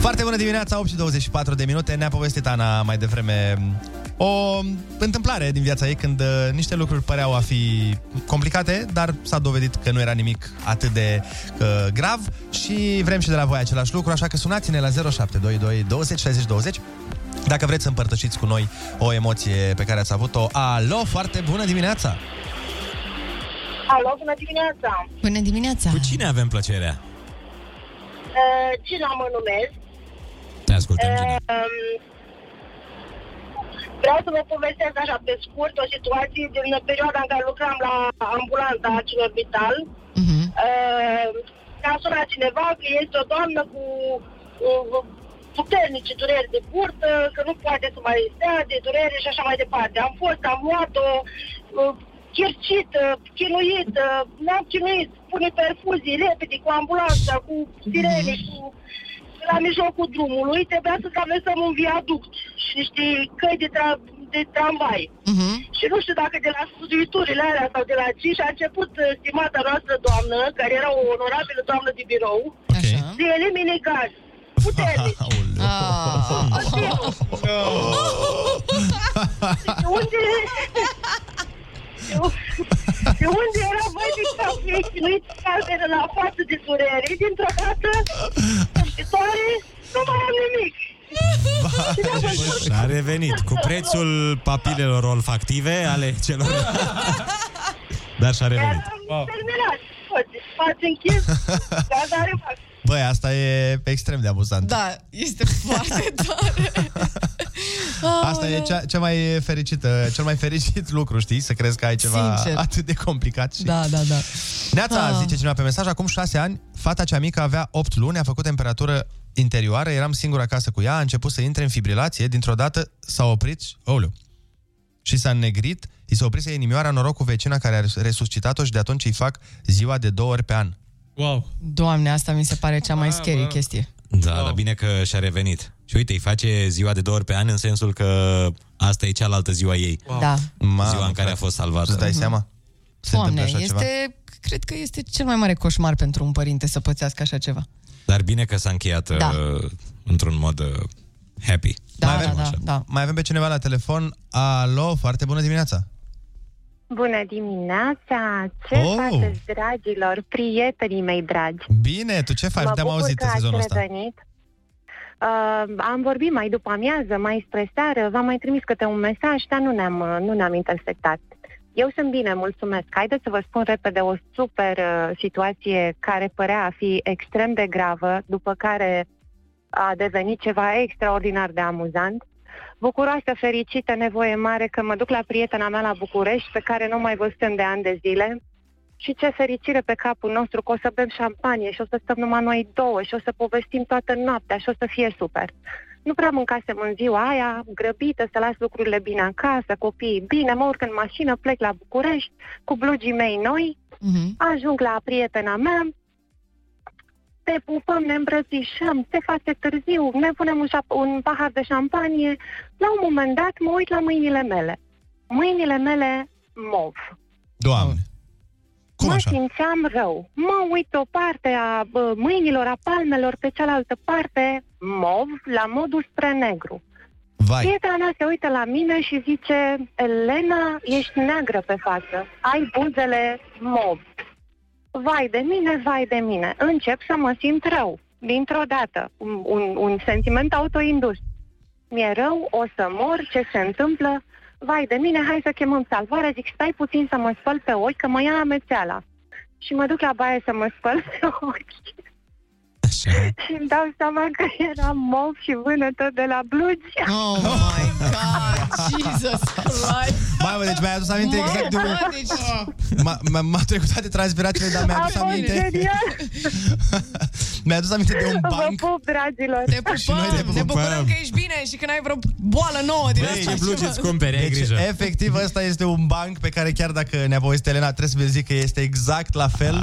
Foarte bună dimineața, 8 și 24 de minute. Ne-a povestit Ana mai devreme o întâmplare din viața ei când uh, niște lucruri păreau a fi complicate, dar s-a dovedit că nu era nimic atât de uh, grav și vrem și de la voi același lucru, așa că sunați-ne la 0722 20 60 20 dacă vreți să împărtășiți cu noi o emoție pe care ați avut-o. Alo, foarte bună dimineața! Alo, bună dimineața! Bună dimineața! Cu cine avem plăcerea? Uh, Gina mă numesc. Te ascultăm, Gina. Uh, vreau să vă povestesc așa pe scurt o situație din perioada în care lucram la ambulanța Cinorbital. Mhm. Uh, a sunat cineva că este o doamnă cu uh, puternice dureri de burtă, că nu poate să mai stea de durere și așa mai departe. Am fost, am luat-o, uh, chircită, chinuită, n-am chinuit, pune perfuzii repede cu ambulanța, cu sirene, cu la mijlocul drumului, trebuia să traversăm un viaduct și niște căi de, tra- de tramvai. Mhm. Și nu știu dacă de la sfăzuiturile alea sau de la ce și a început uh, stimata noastră doamnă, care era o onorabilă doamnă de birou, Așa. să elimine gaz. Puternic. De unde... De unde era mai de cap chinuit calvele la față de durere, dintr-o dată, sfârșitoare, nu mai am nimic. Și a revenit cu prețul papilelor olfactive ale celor... Dar și-a revenit. Am terminat. Poate, faci închis, gaz are fac. Băi, asta e extrem de amuzant. Da, este foarte tare. Asta e cea, cea mai fericită, cel mai fericit lucru, știi? Să crezi că ai ceva Sincer. atât de complicat. Și... Da, da, da. Neața, Ah. zice cineva pe mesaj, acum șase ani, fata cea mică avea 8 luni, a făcut temperatură interioară, eram singur acasă cu ea, a început să intre în fibrilație, dintr-o dată s-a oprit, oleu, și s-a negrit, i s-a oprit inimioara, noroc cu vecina care a resuscitat-o și de atunci îi fac ziua de două ori pe an. Wow. Doamne, asta mi se pare cea mai scary chestie. Da, wow. dar bine că și-a revenit. Și uite, îi face ziua de două ori pe an în sensul că asta e cealaltă ziua ei. Wow. Da. Mamă, ziua în care a fost salvată. Îți dai seama? Se Doamne, întâmplă așa este, ceva? cred că este cel mai mare coșmar pentru un părinte să pățească așa ceva. Dar bine că s-a încheiat Da. uh, într-un mod uh, happy. Da, mai, avem, da, da, da. mai avem pe cineva la telefon. Alo, foarte bună dimineața! Bună dimineața! Ce Oh! faceți, dragilor, prietenii mei dragi? Bine, tu ce faci? mă Te-am bucur auzit că în ați sezonul ăsta. revenit. Uh, am vorbit mai după amiază, mai spre seară, v-am mai trimis câte un mesaj, dar nu ne-am, uh, nu ne-am intersectat. Eu sunt bine, mulțumesc. Haideți să vă spun repede o super uh, situație care părea a fi extrem de gravă, după care a devenit ceva extraordinar de amuzant. Bucuroasă, fericită, nevoie mare că mă duc la prietena mea la București, pe care nu mai văzusem de ani de zile. Și ce fericire pe capul nostru că o să bem șampanie și o să stăm numai noi două și o să povestim toată noaptea și o să fie super. Nu prea mâncasem în ziua aia, grăbită să las lucrurile bine acasă, copiii bine, mă urc în mașină, plec la București cu blugii mei noi, Mhm. ajung la prietena mea, te pupăm, ne îmbrățișăm, se face târziu, ne punem un, șap- un pahar de șampanie. La un moment dat mă uit la mâinile mele. Mâinile mele mov. Doamne! Cum mă așa? simțeam rău. Mă uit pe o parte a bă, mâinilor, a palmelor, pe cealaltă parte mov, la modul spre negru. Vai! Prietena mea se uită la mine și zice, Elena, ești neagră pe față, ai buzele mov. Vai de mine, vai de mine. Încep să mă simt rău, dintr-o dată, un, un, un sentiment autoindus. Mi-e rău, o să mor, ce se întâmplă? Vai de mine, hai să chemăm salvarea, zic, stai puțin să mă spăl pe ochi, că mă ia amețeala. Și mă duc la baie să mă spăl pe ochi. Așa. și îmi dau seama că era mov și vânătă de la blugi. Oh my God, Jesus Christ. Mai mă, deci mi-ai adus aminte Mă, exact de un... bă, deci... M-a, m-a, m-a trecut toate transpirațiile, dar mi-a adus A fost aminte... genial. mi-a adus aminte de un Vă banc. pup, dragilor. Te pupăm, ne bucurăm că ești bine și că n-ai vreo boală nouă din Băi, asta. ce blugi îți cumperi, ai Deci, grijă. efectiv, ăsta este un banc pe care chiar dacă ne-a povestit Elena, trebuie să vă zic că este exact la fel.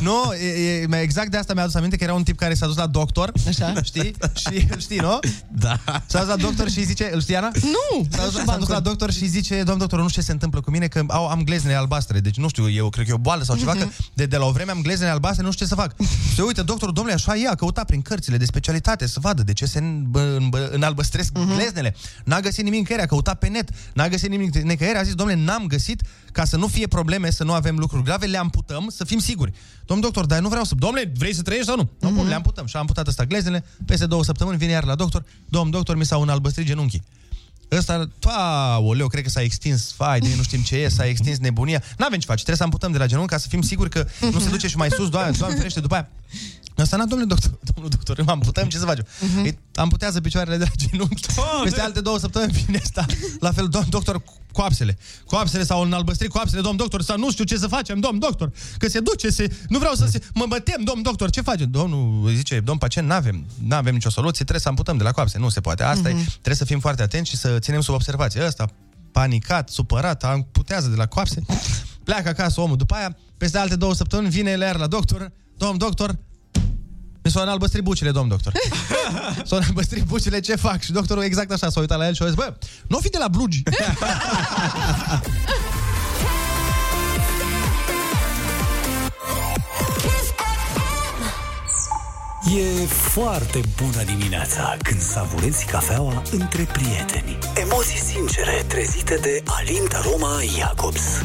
Nu, e, e, exact de asta mi-a adus aminte că era un tip care s-a dus la doctor, Așa. știi? Și îl știi, nu? Da. S-a dus la doctor și zice, îl știi, Ana? Nu! S-a dus, s-a dus la doctor și zice, domn doctor, nu știu ce se întâmplă cu mine, că au, am gleznele albastre. Deci nu știu, eu cred că e o boală sau ceva, că de, de la o vreme am gleznele albastre, nu știu ce să fac. Și se uită, doctorul, domnule, așa e, a căutat prin cărțile de specialitate să vadă de ce se în- în- înalbăstresc gleznele. N-a găsit nimic nicăieri, a căutat pe net, n-a găsit nimic nicăieri, a zis, domnule, n-am găsit ca să nu fie probleme, să nu avem lucruri grave, le amputăm, să fim siguri. Domn doctor, dar eu nu vreau să... Domnule, vrei să trăiești sau nu? Mm-hmm. Nu, bun, le amputam. Și am amputat ăsta gleznele, peste două săptămâni vine iar la doctor, domn doctor, mi s-au înalbăstrit genunchii. Ăsta, oleu, cred că s-a extins, fai, de nu știm ce e, s-a extins nebunia. N-avem ce face, trebuie să amputăm de la genunchi ca să fim siguri că nu se duce și mai sus, doamne, doamne ferește, după aia. Ăsta, na, domnule doctor, domnul doctor, îl amputăm, ce să facem? Uh-huh. Amputează picioarele de la genunchi. Peste alte două săptămâni vine asta. La fel, domn doctor, coapsele. Coapsele sau înalbăstrit coapsele, domn doctor, sau nu știu ce să facem, domn doctor. Că se duce, se... Nu vreau să se... Mă, mă tem, domn doctor, ce facem? Domnul zice, domn pacient, n-avem, n-avem nicio soluție, trebuie să amputăm de la coapse. Nu se poate. Asta uh-huh. e, trebuie să fim foarte atenți și să ținem sub observație. Ăsta, panicat, supărat, amputează de la coapse, pleacă acasă omul. După aia, peste alte două săptămâni, vine el iar la doctor, domn doctor, mi s-au înalbăstrit bucile, domn doctor. s-au înalbăstrit bucile, ce fac? Și doctorul exact așa s-a uitat la el și a zis, bă, nu fi de la blugi. E foarte bună dimineața când savurezi cafeaua între prieteni. Emoții sincere trezite de Alinda Roma Jacobs.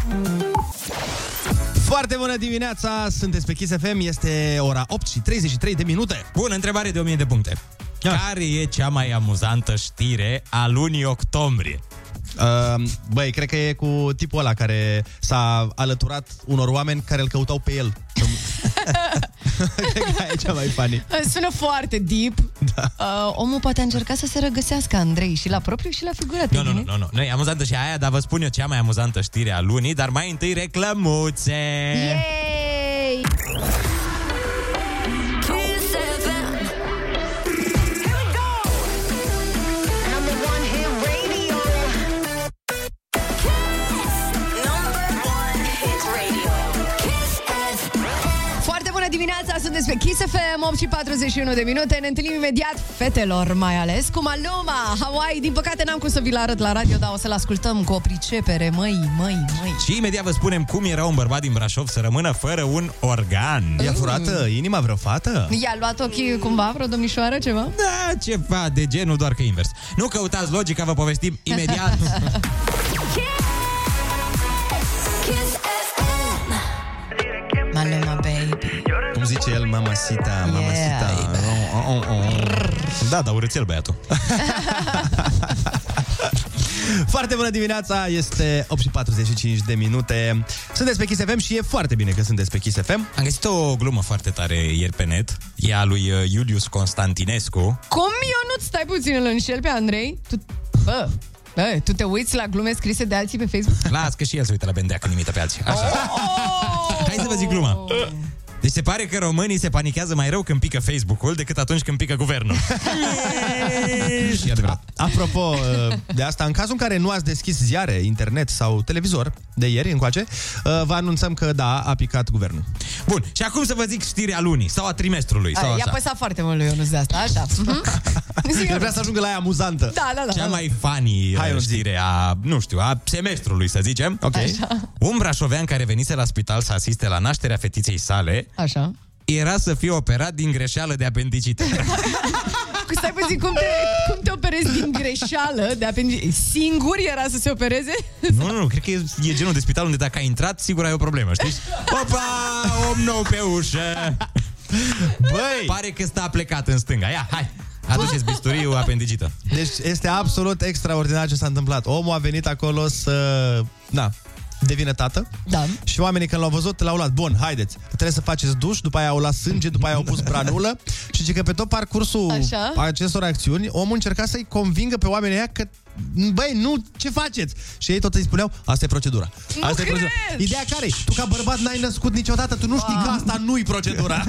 Foarte bună dimineața, sunteți pe Kiss FM, este ora 8 și 33 de minute. Bună întrebare de 1000 de puncte. Care e cea mai amuzantă știre a lunii octombrie? Uh, băi, cred că e cu tipul ăla care s-a alăturat unor oameni care îl căutau pe el. cred că aia e cea mai funny. Sună foarte deep. Da. Uh, omul poate a încercat să se regăsească Andrei și la propriu și la figurat. Nu, nu, nu, nu, nu. Nu e amuzantă și aia, dar vă spun eu cea mai amuzantă știre a lunii, dar mai întâi reclămuțe. Yay! Dimineața, sunteți pe Kiss FM, 8 și 41 de minute. Ne întâlnim imediat, fetelor mai ales, cu Maluma, Hawaii. Din păcate n-am cum să vi-l arăt la radio, dar o să-l ascultăm cu o pricepere. Măi, măi, măi. Și imediat vă spunem cum era un bărbat din Brașov să rămână fără un organ. I-a furat uh, inima vreo fată? I-a luat ochii cumva, vreo domnișoară, ceva? Da, ceva de genul, doar că invers. Nu căutați logica, vă povestim imediat. Kiss FM. Maluma, baby. Cum zice el, mamacita, mamacita. Oh, oh, oh. Da, da, urățel băiatul. Foarte bună dimineața, este 8 și 45 de minute. Sunteți pe Kiss FM și e foarte bine că sunteți pe Kiss FM. Am găsit o glumă foarte tare ieri pe net. E a lui uh, Iulius Constantinescu. Cum eu nu stai puțin îl înșel pe Andrei? Tu, bă, bă, tu te uiți la glume scrise de alții pe Facebook? Las că și el se uită la bendea când imită pe alții. Așa. Hai să vă zic gluma. Deci se pare că românii se panichează mai rău când pică Facebook-ul decât atunci când pică guvernul. și e adevărat. Apropo uh, de asta, în cazul în care nu ați deschis ziare, internet sau televizor de ieri încoace, uh, vă anunțăm că da, a picat guvernul. Bun, și acum să vă zic știrea lunii sau a trimestrului sau I-a așa. păsat foarte mult lui Ionuț de asta, așa. Mhm. El vrea să ajungă la ea amuzantă. Da, da, da. Cea mai funny Hai, Hai, Ionuț, zi. știre a, nu știu, a semestrului, să zicem. Ok. Un brașovean care venise la spital să asiste la nașterea fetiței sale Așa. era să fie operat din greșeală de apendicită. Cu stai puțin, cum te, cum te operezi din greșeală de apendi... Singur era să se opereze? nu, nu, nu, cred că e, e genul de spital unde dacă ai intrat, sigur ai o problemă, știi? Opa, om nou pe ușă! Băi! Pare că stă plecat în stânga. Ia, hai! Aduceți bisturiu apendicită. Deci este absolut extraordinar ce s-a întâmplat. Omul a venit acolo să... Na, devine tată. Da. Și oamenii când l-au văzut, l-au luat. Bun, haideți, trebuie să faceți duș, după aia au luat sânge, după aia au pus branulă. și zice că pe tot parcursul Așa. acestor acțiuni, omul încerca să-i convingă pe oamenii ăia că Băi, nu, ce faceți? Și ei tot îi spuneau, asta e procedura. Nu Asta e procedura. cred! Ideea care e? Tu ca bărbat n-ai născut niciodată, tu nu știi că asta nu-i procedura.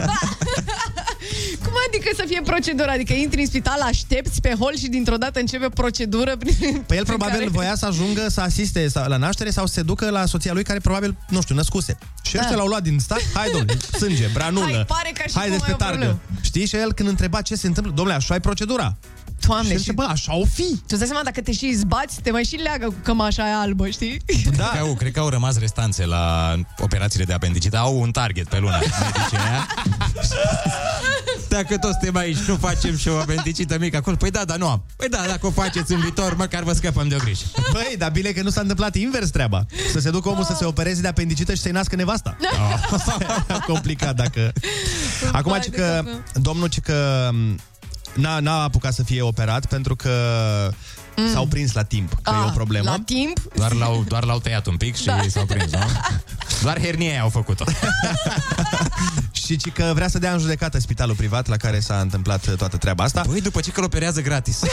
Cum adică să fie procedura? Adică intri în spital, aștepți pe hol și dintr-o dată începe procedură prin, Păi el prin probabil care... voia să ajungă să asiste sau- la naștere sau să se ducă la soția lui care probabil, nu știu, născuse. Și Da. ăștia l-au luat din stat, hai domnule, sânge, branulă, Hai, pare ca și cum haideți ai pe o targă. problemă. Știi? Și el când întreba ce se întâmplă, domnule, așa e procedura. Doamne, și el și... zice, bă, așa o fi. Tu îți dai seama dacă te și zbați, te mai și leagă cu cămașa aia albă, știi? Da. Cred că, au, cred că au rămas restanțe la operațiile de apendicită. Au un target pe lună, medicii aia. Dacă toți suntem aici, nu facem și o apendicită mică acolo. Păi da, dar nu am. Păi da, dacă o faceți în viitor, măcar vă scăpăm de o grijă. Băi, dar bine că nu s-a întâmplat invers treaba. Să se ducă omul să se opereze de apendicită și să-i nască nevasta. Da. Complicat dacă... Acum, Vai ci de că capul. domnul ci că m, n-a, n-a apucat să fie operat pentru că Mm. s-au prins la timp, că e o Ah, problemă. La timp? Doar l-au, doar l-au tăiat un pic și Da. s-au prins, nu? Doar hernia aia au făcut-o. Și ci că vrea să dea în judecată spitalul privat la care s-a întâmplat toată treaba asta. Păi după ce că îl operează gratis.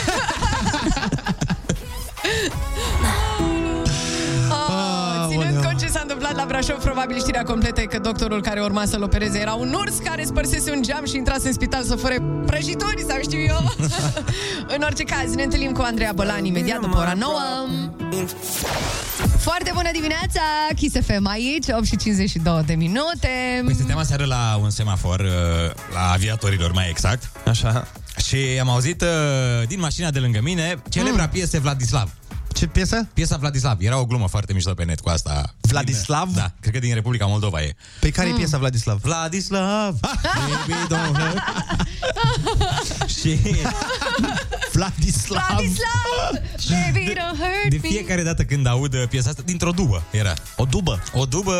Brașov, probabil știrea completă e că doctorul care urma să-l opereze era un urs care spărsese un geam și intrase în spital să fure prăjituri, sau știu eu. în orice caz, ne întâlnim cu Andreea Bălan imediat după ora 9. Foarte bună dimineața, Kiss FM aici, 8 și 52 de minute. Păi stăteam aseară la un semafor, uh, la aviatorilor mai exact. Așa. Și am auzit uh, din mașina de lângă mine celebra Mm. piesă Vladislav. Ce piesă? Piesa Vladislav. Era o glumă foarte mișto pe net cu asta. Vladislav? Din, da, cred că din Republica Moldova e. Pe care e piesa Vladislav? Vladislav, baby don't hurt. Și Vladislav. Vladislav, baby don't hurt de me. fiecare dată când aud uh, piesa asta, dintr-o dubă era. O dubă? O dubă,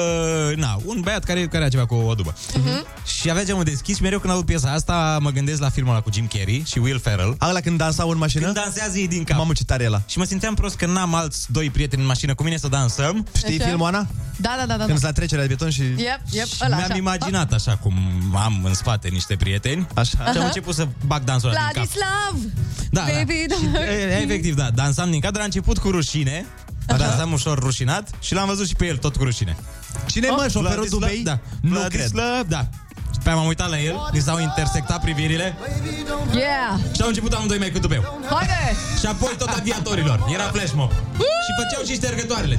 na, un băiat care, care a ceva cu o dubă. Mhm. Și avea geamul deschis, mereu când aud piesa asta, mă gândesc la filmul ăla cu Jim Carrey și Will Ferrell. Ăla când dansau în mașină? Când dansează ei din cap. Mamă, ce tare e ăla. Și mă simțeam prost că n-am alți doi prieteni în mașină cu mine să dansăm. Știi Așa. filmul, Ana? Da, da, da, da. Când da. la trecerea de beton și... Yep, yep, Și ăla, mi-am așa. imaginat așa cum am în spate niște prieteni Așa. Și am Aha. început să bag dansul ăla din cap Vladislav, Da, baby da. don't hurt E, me. Efectiv, da, dansam din cap, dar a început cu rușine Dansam ușor rușinat și l-am văzut și pe el tot cu rușine Cine mă, șoferul Vladislav, Dubei? Da, Nu Vladislav, da Și pe aia m-am uitat la el, ni s-au intersectat privirile Yeah, Și au început amândoi mai cu dubeu haide! Și apoi tot aviatorilor, era flash mob Și făceau și ștergătoarele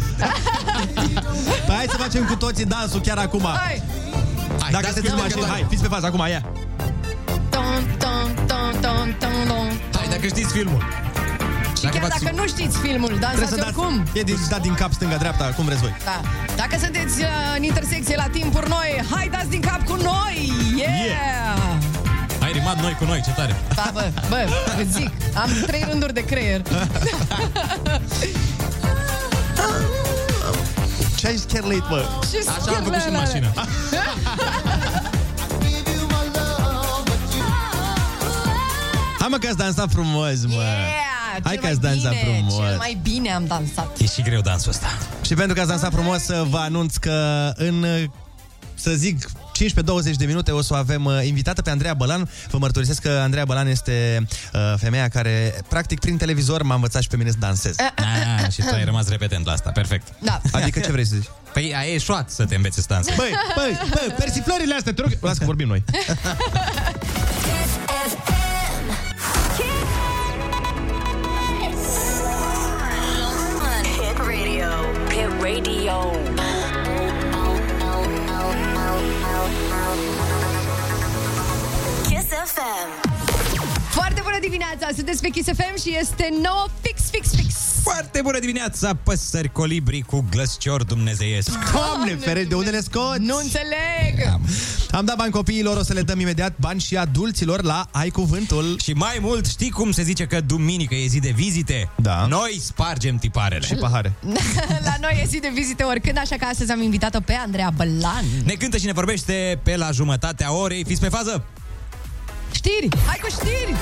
Păi hai să facem cu toții dansul chiar acum. Hai! Hai, Dacă dați sunteți în mașină, ștergătoare. hai, fiți pe față acum, ia. Ton, ton, ton, ton, ton, ton. Hai, dacă știți filmul Și chiar v-ați- dacă nu știți filmul, Trebuie dansați să dați, oricum. e din, dat din cap, stânga, dreapta, cum vreți voi. Da. Dacă sunteți uh, în intersecție la timpuri noi, hai dați din cap cu noi! Yeah! Ai rimat noi cu noi, ce tare Da, bă, bă, îți zic, am trei rânduri de creier. Ce ai chiar late, mă? Ce Așa am făcut și în mașină Hai mă că ați dansat frumos, mă. Yeah, Hai cel că ați mai dansat bine, frumos. Cel mai bine am dansat. E și greu dansul ăsta Și pentru că ați dansat frumos, vă anunț că în, să zic, 15-20 de minute o să o avem uh, invitată pe Andreea Bălan. Vă mărturisesc că Andreea Bălan este uh, femeia care, practic, prin televizor m-a învățat și pe mine să dansez. Ah, și tu ai rămas repetent la asta, perfect Da. Adică ce vrei să zici? Păi ai eșuat să te înveți să dansezi Băi, băi, băi, persiflările astea, te rog... Lasă că vorbim noi. Foarte bună dimineața! Sunteți pe Kiss FM și este 9 fix, fix, fix. Foarte bună dimineața, păsări colibri cu glăscior dumnezeiesc Doamne, ferești, de unde le scoți? Nu înțeleg! Am dat bani copiilor, o să le dăm imediat bani și adulților la Ai Cuvântul. Și mai mult, știi cum se zice că duminică e zi de vizite? Da. Noi spargem tiparele Și pahare. La noi e zi de vizite oricând, așa că astăzi am invitat-o pe Andreea Bălan. Ne cântă și ne vorbește pe la jumătatea orei Fiți pe fază? Știri! Hai cu știri!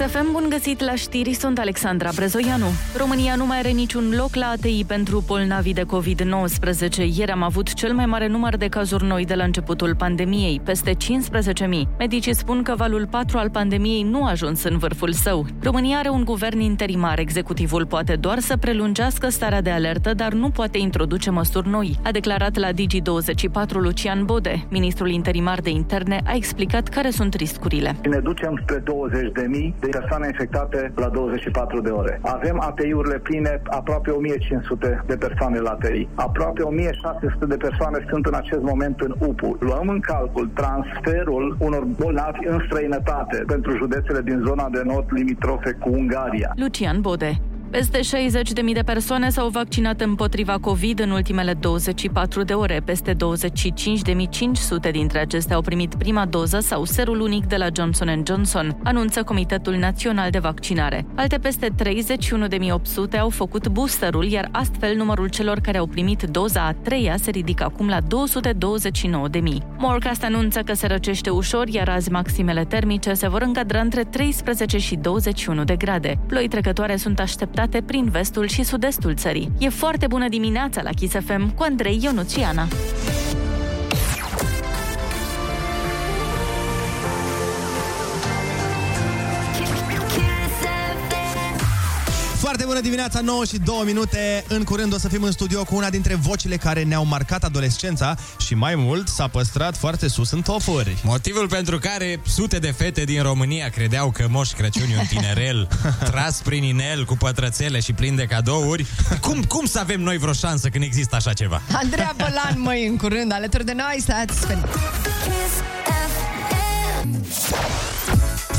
FM, bun găsit la știri, sunt Alexandra Brezoianu. România nu mai are niciun loc la ATI pentru bolnavi de COVID-19. Ieri am avut cel mai mare număr de cazuri noi de la începutul pandemiei, peste 15.000. Medicii spun că valul 4 al pandemiei nu a ajuns în vârful său. România are un guvern interimar. Executivul poate doar să prelungească starea de alertă, dar nu poate introduce măsuri noi, a declarat la Digi24 Lucian Bode. Ministrul interimar de interne a explicat care sunt riscurile. Ne ducem spre 20.000 de persoane infectate la 24 de ore. Avem ATI-urile pline, aproape 1500 de persoane la ATI. Aproape 1600 de persoane sunt în acest moment în UPU. Luăm în calcul transferul unor bolnavi în străinătate pentru județele din zona de nord limitrofe cu Ungaria. Lucian Bode. Peste 60.000 de persoane s-au vaccinat împotriva COVID în ultimele 24 de ore. Peste 25.500 dintre acestea au primit prima doză sau serul unic de la Johnson Johnson, anunță Comitetul Național de Vaccinare. Alte peste 31.800 au făcut boosterul, iar astfel numărul celor care au primit doza a treia se ridică acum la 229.000. Morecast anunță că se răcește ușor, iar azi maximele termice se vor încadra între 13 și 21 de grade. Ploi trecătoare sunt așteptate prin vestul și sud-estul țării. E foarte bună dimineața la Kiss FM cu Andrei Ionuțiana. Foarte bună dimineața, 9 și 2 minute. În curând o să fim în studio cu una dintre vocile care ne-au marcat adolescența și mai mult s-a păstrat foarte sus în topuri. Motivul pentru care sute de fete din România credeau că Moș Crăciun e un tinerel tras prin inel cu pătrățele și plin de cadouri. Cum, cum să avem noi vreo șansă când există așa ceva? Andreea Bălan, măi, în curând, alături de noi, stați fel.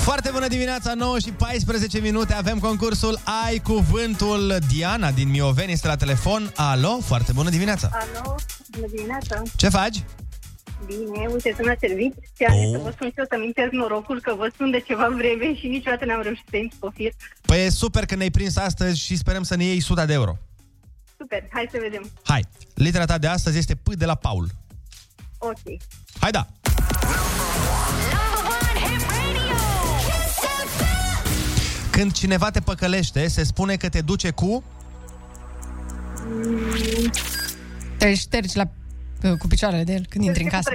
Foarte bună dimineața, 9 și 14 minute. Avem concursul Ai Cuvântul. Diana din Mioveni este la telefon. Alo, foarte bună dimineața. Alo, bună dimineața. Ce faci? Bine, uite, sunt la serviciu și am zis să vă spun și eu să-mi încerc norocul că vă spun de ceva vreme și niciodată n-am reușit să intru pe fir. Păi e super că ne-ai prins astăzi și sperăm să ne iei 100 de euro. Super, hai să vedem. Hai, litera ta de astăzi este P de la Paul. Ok. Hai da! Când cineva te păcălește, se spune că te duce cu... Te ștergi la, cu picioarele de el când intri în casă.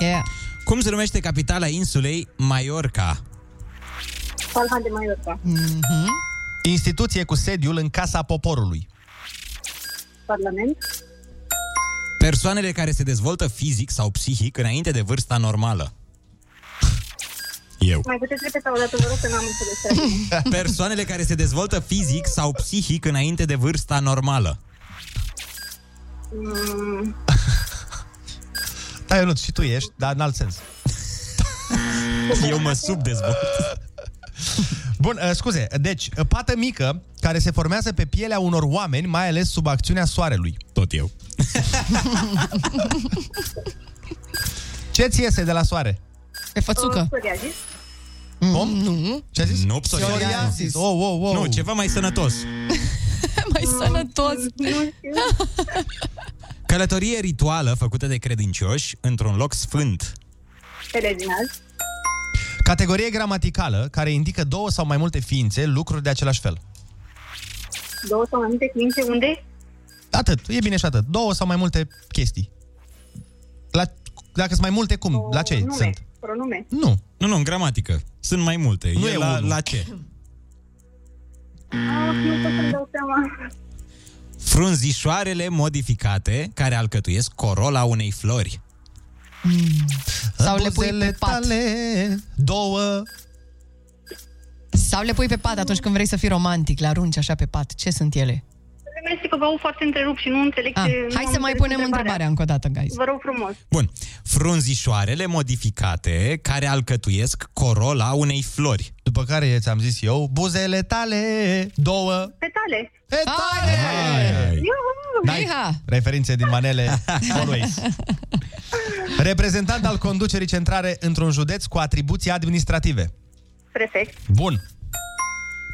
Yeah. Cum se numește capitala insulei Mallorca? Palma de Mallorca. Mm-hmm. Instituție cu sediul în Casa Poporului. Parlament. Persoanele care se dezvoltă fizic sau psihic înainte de vârsta normală. Eu. Mai puteți repeta o dată, vă rog, că n-am înțeles. Persoanele care se dezvoltă fizic sau psihic înainte de vârsta normală. Mm, Da, eu nu, și tu ești, dar în alt sens. Eu mă subdezvolt. Bun, uh, scuze, deci, uh, pată mică care se formează pe pielea unor oameni, mai ales sub acțiunea soarelui. Tot eu. Ce ți iese de la soare? Pe fățucă. psoriazis. Cum? Nu. Ce a zis? Nu psoriazis. Psoriazis. Oh, oh, oh. Nu, ceva mai sănătos. mai sănătos. Nu știu. Călătorie rituală făcută de credincioși într-un loc sfânt. Pelerinaj. Categorie gramaticală care indică două sau mai multe ființe, lucruri de același fel. Două sau mai multe ființe. Unde? Atât, e bine și atât. Două sau mai multe chestii. La, dacă sunt mai multe, cum? La ce nume. sunt? Pronume. Nu. Nu, nu, în gramatică. Sunt mai multe. Nu e, e la, unul. la ce? Ah, nu pot să-mi dau seama. Frunzișoarele modificate care alcătuiesc corola unei flori. Sau le pui Buzele pe pat. tale, două. Sau le pui pe pat atunci când vrei să fii romantic, le arunci așa pe pat. Ce sunt ele? Mersi că vă aud foarte întrerupt și nu înțeleg Ah, ce... hai nu să am mai înțeles punem întrebarea încă o dată, guys. Vă rog frumos. Bun. Frunzișoarele modificate care alcătuiesc corola unei flori. După care ți-am zis eu, buzele tale, două. Petale. Petale! Iuhu! N-ai Iha! referințe din manele, always. Reprezentant al conducerii centrare într-un județ cu atribuții administrative. Prefect. Bun.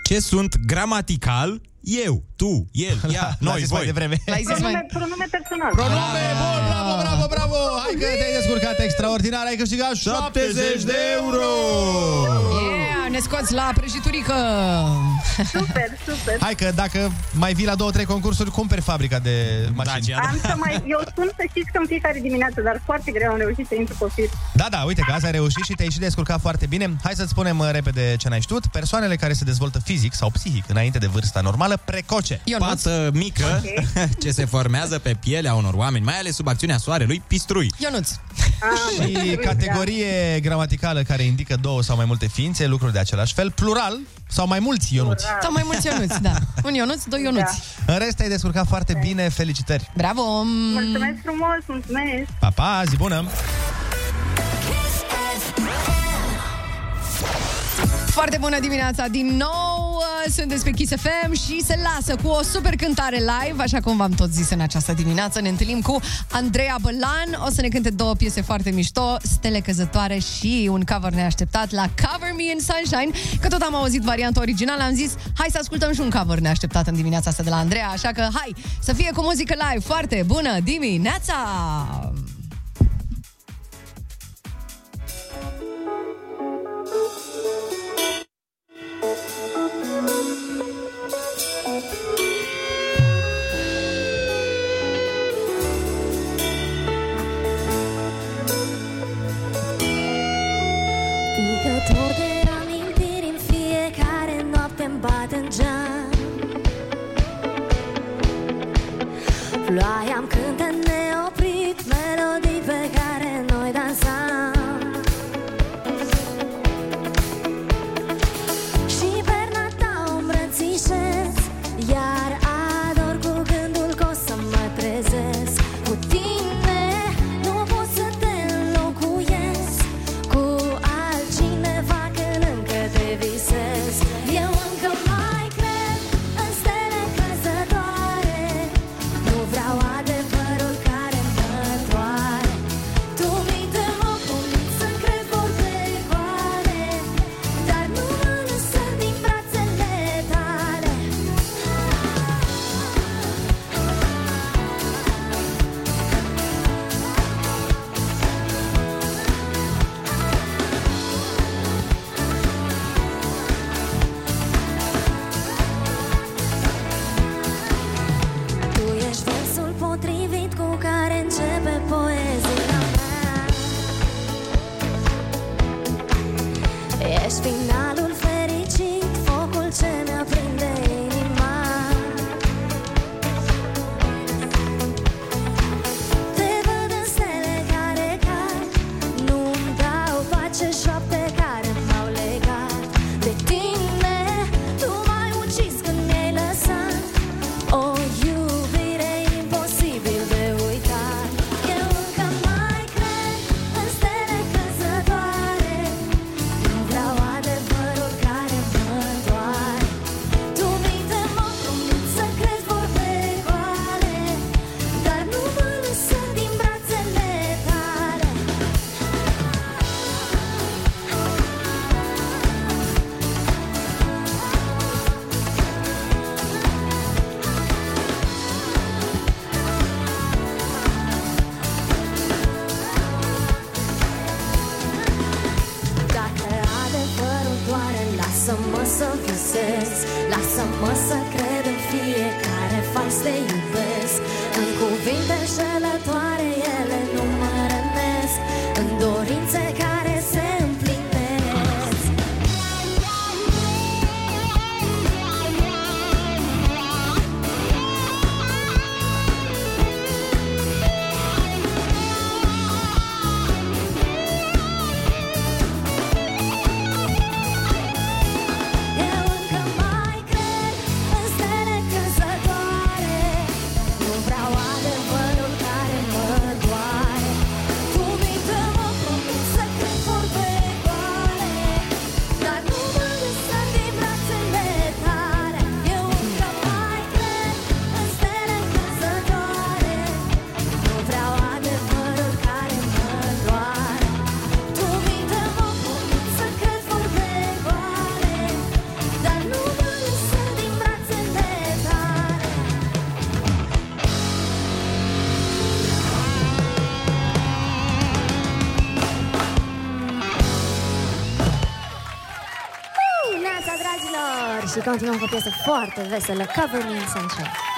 Ce sunt gramatical eu, tu, el, ea, L-a noi, zis mai voi. devreme. L-ai zis Pronume, mai... pronume personal. Pronume, bun, bravo, bravo, bravo! Hai că te-ai descurcat extraordinar, ai câștigat 70 de euro! Yeah, ne scoți la prăjiturică! Super, super. Hai că dacă mai vii la două, trei concursuri, cumperi fabrica de mașini. Am să mai... Eu spun să știți că în fiecare dimineață, dar foarte greu am reușit să intru pe fir. Da, da, uite că azi ai reușit și te-ai și descurcat foarte bine. Hai să-ți spunem uh, repede ce n-ai știut. Persoanele care se dezvoltă fizic sau psihic înainte de vârsta normală, precoce. Pată mică ce se formează pe pielea unor oameni, mai ales sub acțiunea soarelui, pistrui. Ionuț. Și categorie gramaticală care indică două sau mai multe ființe, lucruri de același fel, plural sau mai mulți Ionuți. Sau mai mulți Ionuți, da. Un Ionuț, doi Ionuți. În rest ai descurcat foarte bine, felicitări. Bravo! Mulțumesc frumos, mulțumesc! Pa, pa, zi bună! Foarte bună dimineața din nou! uh, Sunteți pe Kiss FM și se lasă cu o super cântare live, așa cum v-am tot zis în această dimineață. Ne întâlnim cu Andreea Bălan. O să ne cânte două piese foarte mișto, Stele Căzătoare și un cover neașteptat la Cover Me in Sunshine. Că tot am auzit varianta originală, am zis hai să ascultăm și un cover neașteptat în dimineața asta de la Andreea, așa că hai să fie cu muzică live. Foarte bună dimineața! Ploaia-mi cântă și continuăm cu o piesă foarte veselă, Cover Me in Sunshine.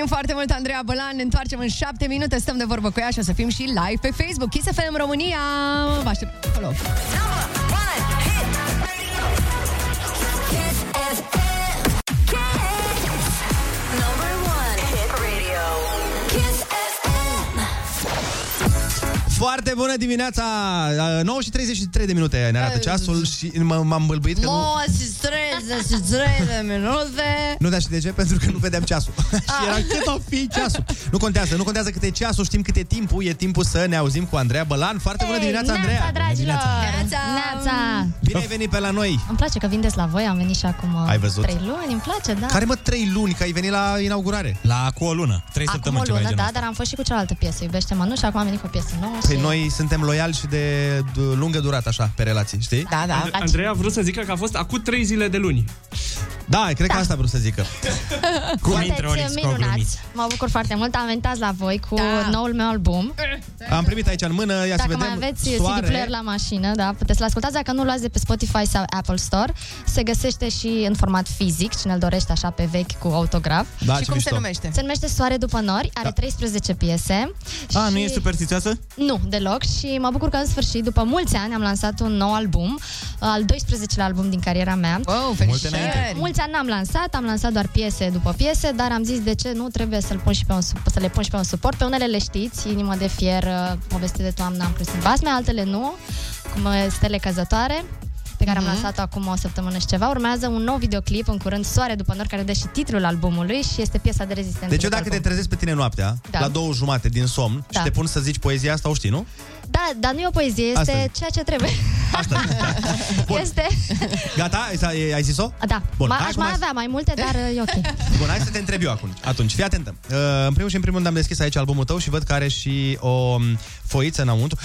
Mulțumim foarte mult, Andreea Bălan. Ne întoarcem în șapte minute, stăm de vorbă cu ea și o să fim și live pe Facebook. Kiss FM România. Vă aștept acolo. Number one hit radio. Kiss FM. Foarte bună dimineața! 9 și 33 de minute ne arată ceasul și m- m-am bâlbâit că nu... 93 de minute. Nu, dar și de ce? Pentru că nu vedeam ceasul. și era cât o fi ceasul. Nu contează, nu contează cât e ceasul, știm cât e timpul. E timpul să ne auzim cu Andreea Bălan. Foarte bună dimineața, Andreea! Neața, dragilor! Neața! Bine ai venit pe la noi! Îmi place că vindeți la voi, am venit și acum Ai văzut? trei luni, îmi place, da. Care mă, trei luni, că ai venit la inaugurare? La cu o lună. Trei acum o săptămâni ceva de lună, genul da, dar am fost și cu cealaltă piesă, Iubește-mă nu, și acum am venit cu o piesă nouă Păi și... noi suntem loiali și de d- lungă durată, așa, pe relații, știi? Da, And- Andrei a vrut să zică că a fost acum trei zile de luni. Da, cred că asta vreau să zică. Sunteți minunați, mă bucur foarte mult, am venit azi la voi cu Da. noul meu album. Am primit aici în mână, ia Dacă să vedem. mai aveți soare. CD player la mașină, da, puteți să-l ascultați. Dacă nu luați de pe Spotify sau Apple Store, se găsește și în format fizic, cine îl dorește așa pe vechi cu autograf. Da, Și ce cum mișto. se numește? Se numește Soare după nori, are 13 piese. A, nu și- e superstițioasă? Nu, deloc și mă bucur că în sfârșit, după mulți ani, am lansat un nou album, al 12-lea album din cariera mea. Wow, felicitări! înainte. Mulți ani n-am lansat, am lansat doar piese după piese, dar am zis de ce nu trebuie să-l pun și pe un, sup- să le pun și pe un suport. Pe unele le știți, Inimă de fier, uh, Poveste de toamnă, am plus în basme, altele nu, cum uh, Stele căzătoare pe care am Mhm. lansat-o acum o săptămână și ceva. Urmează un nou videoclip în curând, Soare după nori, care dă și titlul albumului și este piesa de rezistență. Deci eu după dacă te album. trezesc pe tine noaptea, Da. la două jumate din somn, Da. și te pun să zici poezia asta, o știi, nu? Da, dar nu e o poezie, Asta este zic. ceea ce trebuie. Asta, da. Este... Gata? Ai, ai zis-o? Da, Bun, Ma, hai aș acum mai hai- avea mai multe, dar e ok. Bun, hai să te întreb eu acum. Atunci, fii atentă. Uh, în primul și în primul rând am deschis aici albumul tău și văd că are și o m, foiță înăuntru.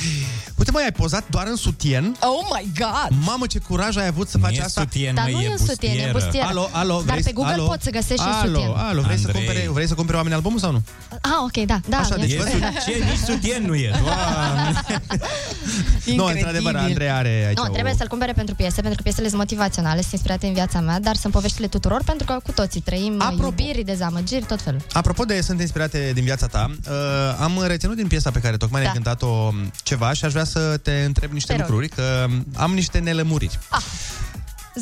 Uite, măi, ai pozat doar în sutien. Oh my god! Mamă, ce curaj ai avut să faci e asta. sutien, Dar nu e în sutien, e în bustieră. Alo, alo, Dar vrei, pe Google alo, poți să găsești și alo, sutien. Alo, vrei să, Andrei. cumpere, vrei să cumpere oameni albumul sau nu? Ah, ok, da, da. Așa, e- deci E vă- ce? Nici sutien nu e. Doamne. Nu, într-adevăr, Andrei are aici Nu, o... trebuie să-l cumpere pentru piese, pentru că piesele sunt motivaționale, sunt inspirate în viața mea, dar sunt poveștile tuturor, pentru că cu toții trăim Apropo. iubiri, dezamăgiri, tot felul. Apropo de sunt inspirate din viața ta, uh, am reținut din piesa pe care tocmai Da. ne-ai cântat-o ceva și aș vrea să te întreb niște Te rog. lucruri, că am niște nelămuriri.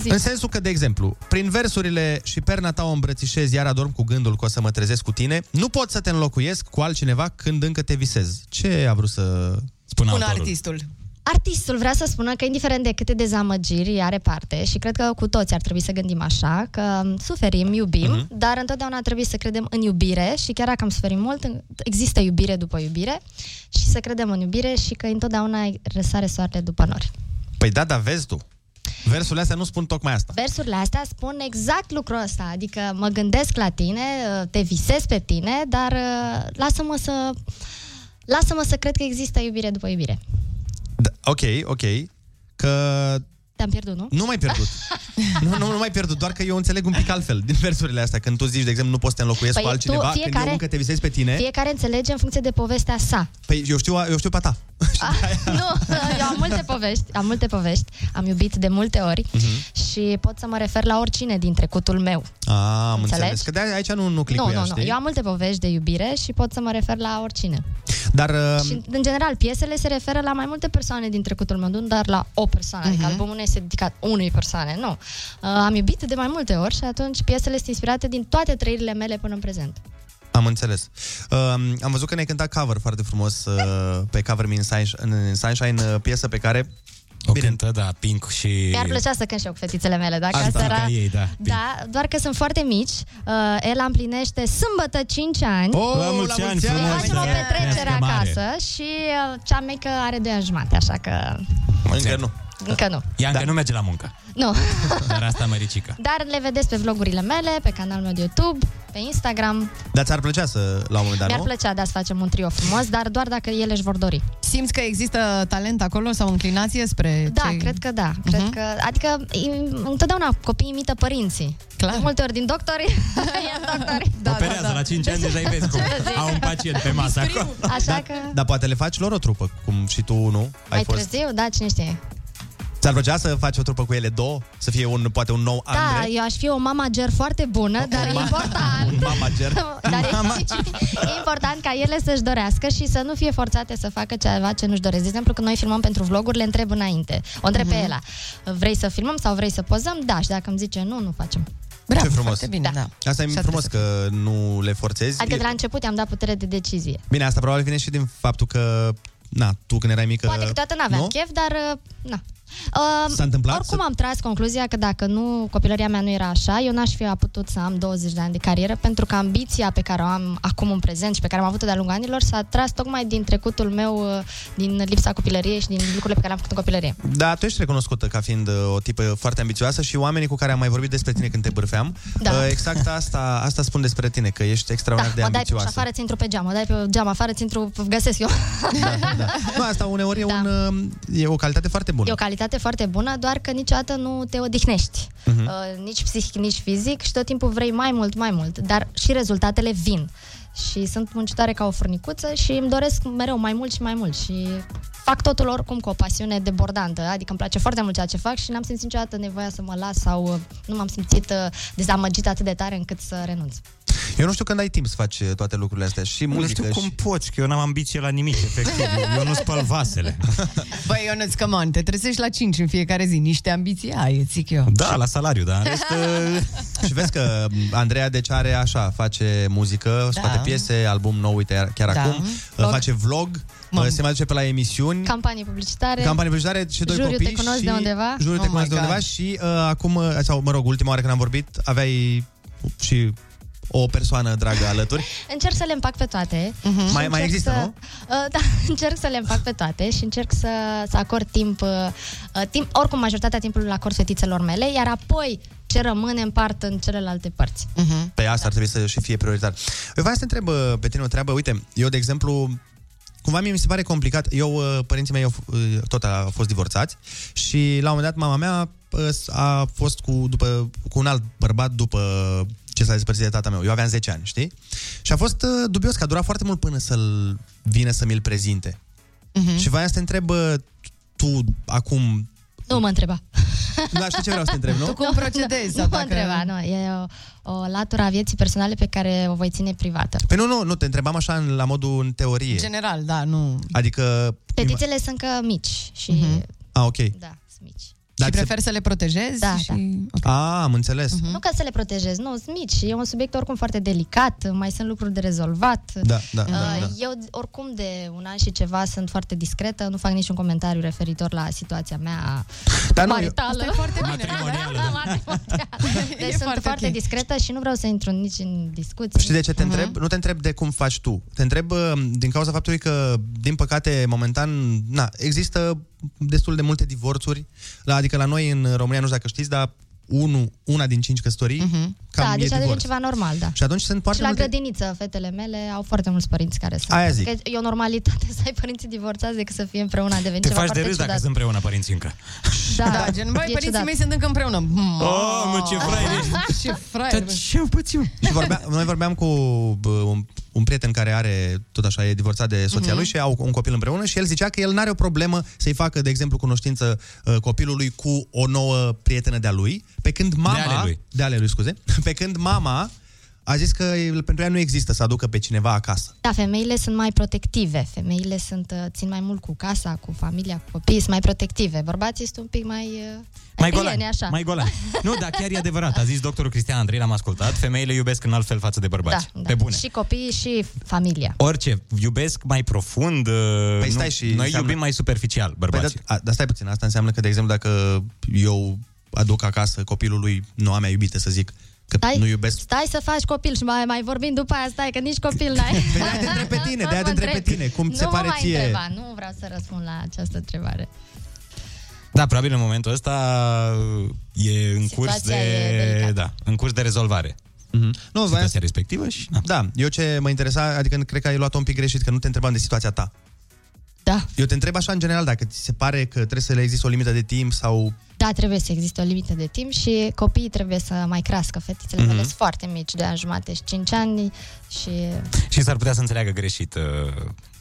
Zi. În sensul că, de exemplu, prin versurile și perna ta o îmbrățișez, iar adorm cu gândul că o să mă trezesc cu tine, nu pot să te înlocuiesc cu altcineva când încă te visez. Ce a vrut să spună Un autorul? artistul. Artistul vrea să spună că indiferent de câte dezamăgiri are parte și cred că cu toți ar trebui să gândim așa, că suferim, iubim, Mhm. uh-huh. dar întotdeauna trebuie să credem în iubire și chiar dacă am suferit mult, există iubire după iubire și să credem în iubire și că întotdeauna răsare soarele după nori. Păi da, dar vezi tu. Versurile astea nu spun tocmai asta. Versurile astea spun exact lucrul ăsta, adică mă gândesc la tine, te visez pe tine, dar uh, lasă-mă să lasă-mă să cred că există iubire după iubire. Da, ok, ok. Că Te-am pierdut, nu? Nu mai pierdut. nu, nu, nu mai pierdut, doar că eu înțeleg un pic altfel din versurile astea. Când tu zici, de exemplu, nu poți să te înlocuiesc Păi cu altcineva, tu, când fiecare- eu încă te visezi pe tine. Fiecare înțelege în funcție de povestea sa. Păi eu știu, eu știu pe a ta. nu, eu am multe povești, am multe povești, am iubit de multe ori Mhm. și pot să mă refer la oricine din trecutul meu. A, am Înțelegi? înțeles. Că de aici nu, nu Nu, clicuia, nu, nu, știi? eu am multe povești de iubire și pot să mă refer la oricine. Dar uh, Și, în general, piesele se referă la mai multe persoane din trecutul meu, nu doar la o persoană. Adică Mhm. albumul nu este dedicat unui persoane, nu. Uh, am iubit de mai multe ori și atunci piesele sunt inspirate din toate trăirile mele până în prezent. am înțeles. Uh, am văzut că ne-ai cântat cover foarte frumos uh, pe Cover Me in Sunshine, în Sunshine uh, piesă pe care O cântă, da, Pink și... Mi-ar plăcea să cânt și eu cu fetițele mele, dacă Asta, asta era... ca ei, da. Da, doar că sunt foarte mici. Uh, el împlinește sâmbătă 5 ani. Oh, La mulți ani, Îi frumos, facem o da. petrecere Trăiască mare. acasă și uh, cea mică are 2 ani jumate, așa că Încă nu. Încă nu. Ea încă nu merge la muncă. Nu. Dar asta măricică. Dar le vedeți pe vlogurile mele, pe canalul meu de YouTube, pe Instagram. Dar ți-ar plăcea să, la un moment dat, Mi-ar nu? plăcea da, să facem un trio frumos, dar doar dacă ele își vor dori. Simți că există talent acolo sau înclinație spre Da, ce... cred că da. Cred că, adică im- întotdeauna copiii imită părinții. Clar. De multe ori din doctori, e doctori. Da, Operează la 5 ani, deja îi vezi cum Ce zic? au un pacient pe masă acolo. Așa că... Dar poate le faci lor o trupă, cum și tu, nu? Mai târziu, da, cine știe. Ți-ar plăcea să faci o trupă cu ele două? Să fie un, poate un nou Da, Andrei? eu aș fi o mamager foarte bună, dar e important Un mamager. Dar e, e important ca ele să-și dorească și să nu fie forțate să facă ceva ce nu-și doresc. De exemplu, când noi filmăm pentru vloguri, le întreb înainte. O întreb pe Ela. Vrei să filmăm sau vrei să pozăm? Da, și dacă îmi zice nu, nu facem. Ce frumos. Foarte bine, da. Asta e frumos că nu le forțezi. Adică de la început i-am dat putere de decizie. Bine, asta probabil vine și din faptul că, na, tu când erai mică... Poate că toată n-aveam nu? chef, dar uh, na. Uh, S-a întâmplat Oricum să- am tras concluzia că dacă nu, copilăria mea nu era așa, eu n-aș fi putut să am 20 de ani de carieră, pentru că ambiția pe care o am acum în prezent și pe care am avut-o de-a lungul anilor s-a tras tocmai din trecutul meu, uh, din lipsa copilăriei și din lucrurile pe care le-am făcut în copilărie. Da, tu ești recunoscută ca fiind uh, o tipă foarte ambițioasă și oamenii cu care am mai vorbit despre tine când te bârfeam, Da. uh, exact asta, asta spun despre tine, că ești Da, extraordinar de mă dai pe ambițioasă. afară, ți intru pe geam, mă dai pe geam afară, ți intru, găsesc eu. Nu, asta uneori e, un, uh, e o calitate foarte bună. Da. E o calitate foarte bună, doar că niciodată nu te odihnești. Mhm. Uh, nici psihic, nici fizic și tot timpul vrei mai mult, mai mult. Dar și rezultatele vin. Și sunt muncitoare ca o furnicuță și îmi doresc mereu mai mult și mai mult. Și fac totul oricum cu o pasiune debordantă. Adică îmi place foarte mult ceea ce fac și n-am simțit niciodată nevoia să mă las sau uh, nu m-am simțit uh, dezamăgită atât de tare încât să renunț. Eu nu știu când ai timp să faci uh, toate lucrurile astea și Nu muzică știu cum și... poți, că eu n-am ambiție la nimic, efectiv. Eu nu spăl vasele. Băi, Ionuț, come on, te trezești la 5 în fiecare zi, niște ambiții ai, îți zic eu. Da, la salariu, dar în rest... și vezi că Andreea deci are așa, face muzică, scoate Da. piese, album nou, uite, chiar Da. acum, uh, Vlog. face vlog, uh, se mai duce pe la emisiuni, Campanii publicitare. campanii publicitare și doi Juriul copii te cunosc și de undeva. Juriul te Oh cunosc my de undeva God. și uh, acum, uh, sau mă rog, ultima oară când am vorbit, aveai și o persoană dragă alături. Încerc să le împac pe toate. Mhm. și Mai- mai încerc există, să, nu? Uh, da, încerc să le împac pe toate și încerc să, să acord timp, uh, uh, timp, oricum majoritatea timpului îl acord fetițelor mele, iar apoi ce rămâne împart în celelalte părți. Pe asta ar trebui să și fie prioritar. Eu vreau să te întreb uh, pe tine o treabă. Uite, eu, de exemplu, cumva mie mi se pare complicat. Eu, uh, părinții mei au, f- uh, tot au fost divorțați și la un moment dat mama mea uh, a fost cu, după, cu un alt bărbat după ce s-a despărțit de tata meu. Eu aveam 10 ani, știi? Și a fost uh, dubios, că a durat foarte mult până să-l vină să mi-l prezinte. Mhm. Și voiam să te întreb uh, tu acum... Nu mă întreba. Da, știi ce vreau să te întreb, nu? Tu cum procedezi? Nu sau mă dacă- întreba, nu. E o, o latură a vieții personale pe care o voi ține privată. Păi nu, nu, nu, te întrebam așa în, la modul în teorie. General, da, nu... Adică... Fetițele sunt încă mici și... Mhm. A, ok. Da, sunt mici. Dar și se- prefer să le protejezi? Da, și... A, am înțeles. Nu ca să le protejez, nu, sunt mici. E un subiect oricum foarte delicat, mai sunt lucruri de rezolvat. Da, da, Uh, da, da. Eu oricum de un an și ceva sunt foarte discretă, nu fac niciun comentariu referitor la situația mea Dar nu, eu- maritală. Asta e foarte bine. Matrimonială. Da, matrimonială. Deci E sunt foarte foarte, ok. discretă și nu vreau să intru nici în discuții. Știi de ce te întreb? Nu te întreb de cum faci tu. Te întreb uh, din cauza faptului că, din păcate, momentan, na, există destul de multe divorțuri. La, adică la noi în România, nu știu dacă știți, dar unu, una din cinci căsătorii cam da, e deci a devenit divorț. ceva normal, da. Și atunci sunt Și foarte la multe... grădiniță, fetele mele au foarte mulți părinți care sunt. Aia zic. Că e o normalitate să ai părinții divorțați decât să fie împreună. A devenit Te ceva faci de foarte râs dacă ciudat. sunt împreună părinții încă. Da, Da, gen, băi, e părinții ciudat. mei sunt încă împreună. Oh, mă, ce fraier ești. Ce fraier. bă. Ce pățiu? Și vorbea, noi vorbeam cu bă, un, un prieten care are, tot așa, e divorțat de soția Mhm. lui și au un copil împreună și el zicea că el n-are o problemă să-i facă, de exemplu, cunoștință uh, copilului cu o nouă prietenă de-a lui, pe când mama... ale lui. De ale lui, scuze. Pe când mama a zis că el- pentru ea nu există să aducă pe cineva acasă. Da, femeile sunt mai protective. Femeile sunt, uh, țin mai mult cu casa, cu familia, cu copiii, sunt mai protective. Bărbații sunt un pic mai... uh, Mai prieni, golani, așa. mai golani. Nu, dar chiar e adevărat. A zis doctorul Cristian Andrei, l-am ascultat. Femeile iubesc în alt fel față de bărbați. Da, da. Pe bune. Și copiii și familia. Orice, iubesc mai profund. Păi nu, stai și Noi înseamnă- iubim mai superficial, Păi, bărbații. dar, a, dar stai puțin, asta înseamnă că, de exemplu, dacă eu aduc acasă copilul lui noua mea iubită, să zic, că Stai, nu iubesc stai să faci copil și mai, mai vorbim după aia, stai, că nici copil n-ai. Păi de-aia te întreb pe tine, de-aia te întreb pe tine, cum ți se nu pare mă mai ție? Întreba, nu vreau să răspund la această întrebare. Da, probabil în momentul ăsta e în curs Situația de, e delicată. da, în curs de rezolvare. Mm-hmm. Nu, Situația respectivă și... Na. Da, eu ce mă interesa, adică cred că ai luat-o un pic greșit, că nu te întrebam de situația ta. Da. Eu te întreb așa în general, dacă ți se pare că trebuie să le existe o limită de timp sau... Da, trebuie să existe o limită de timp și copiii trebuie să mai crească. Fetițele Mhm. mele sunt foarte mici, de ani jumate și 5 ani și... Și s-ar putea să înțeleagă greșit uh,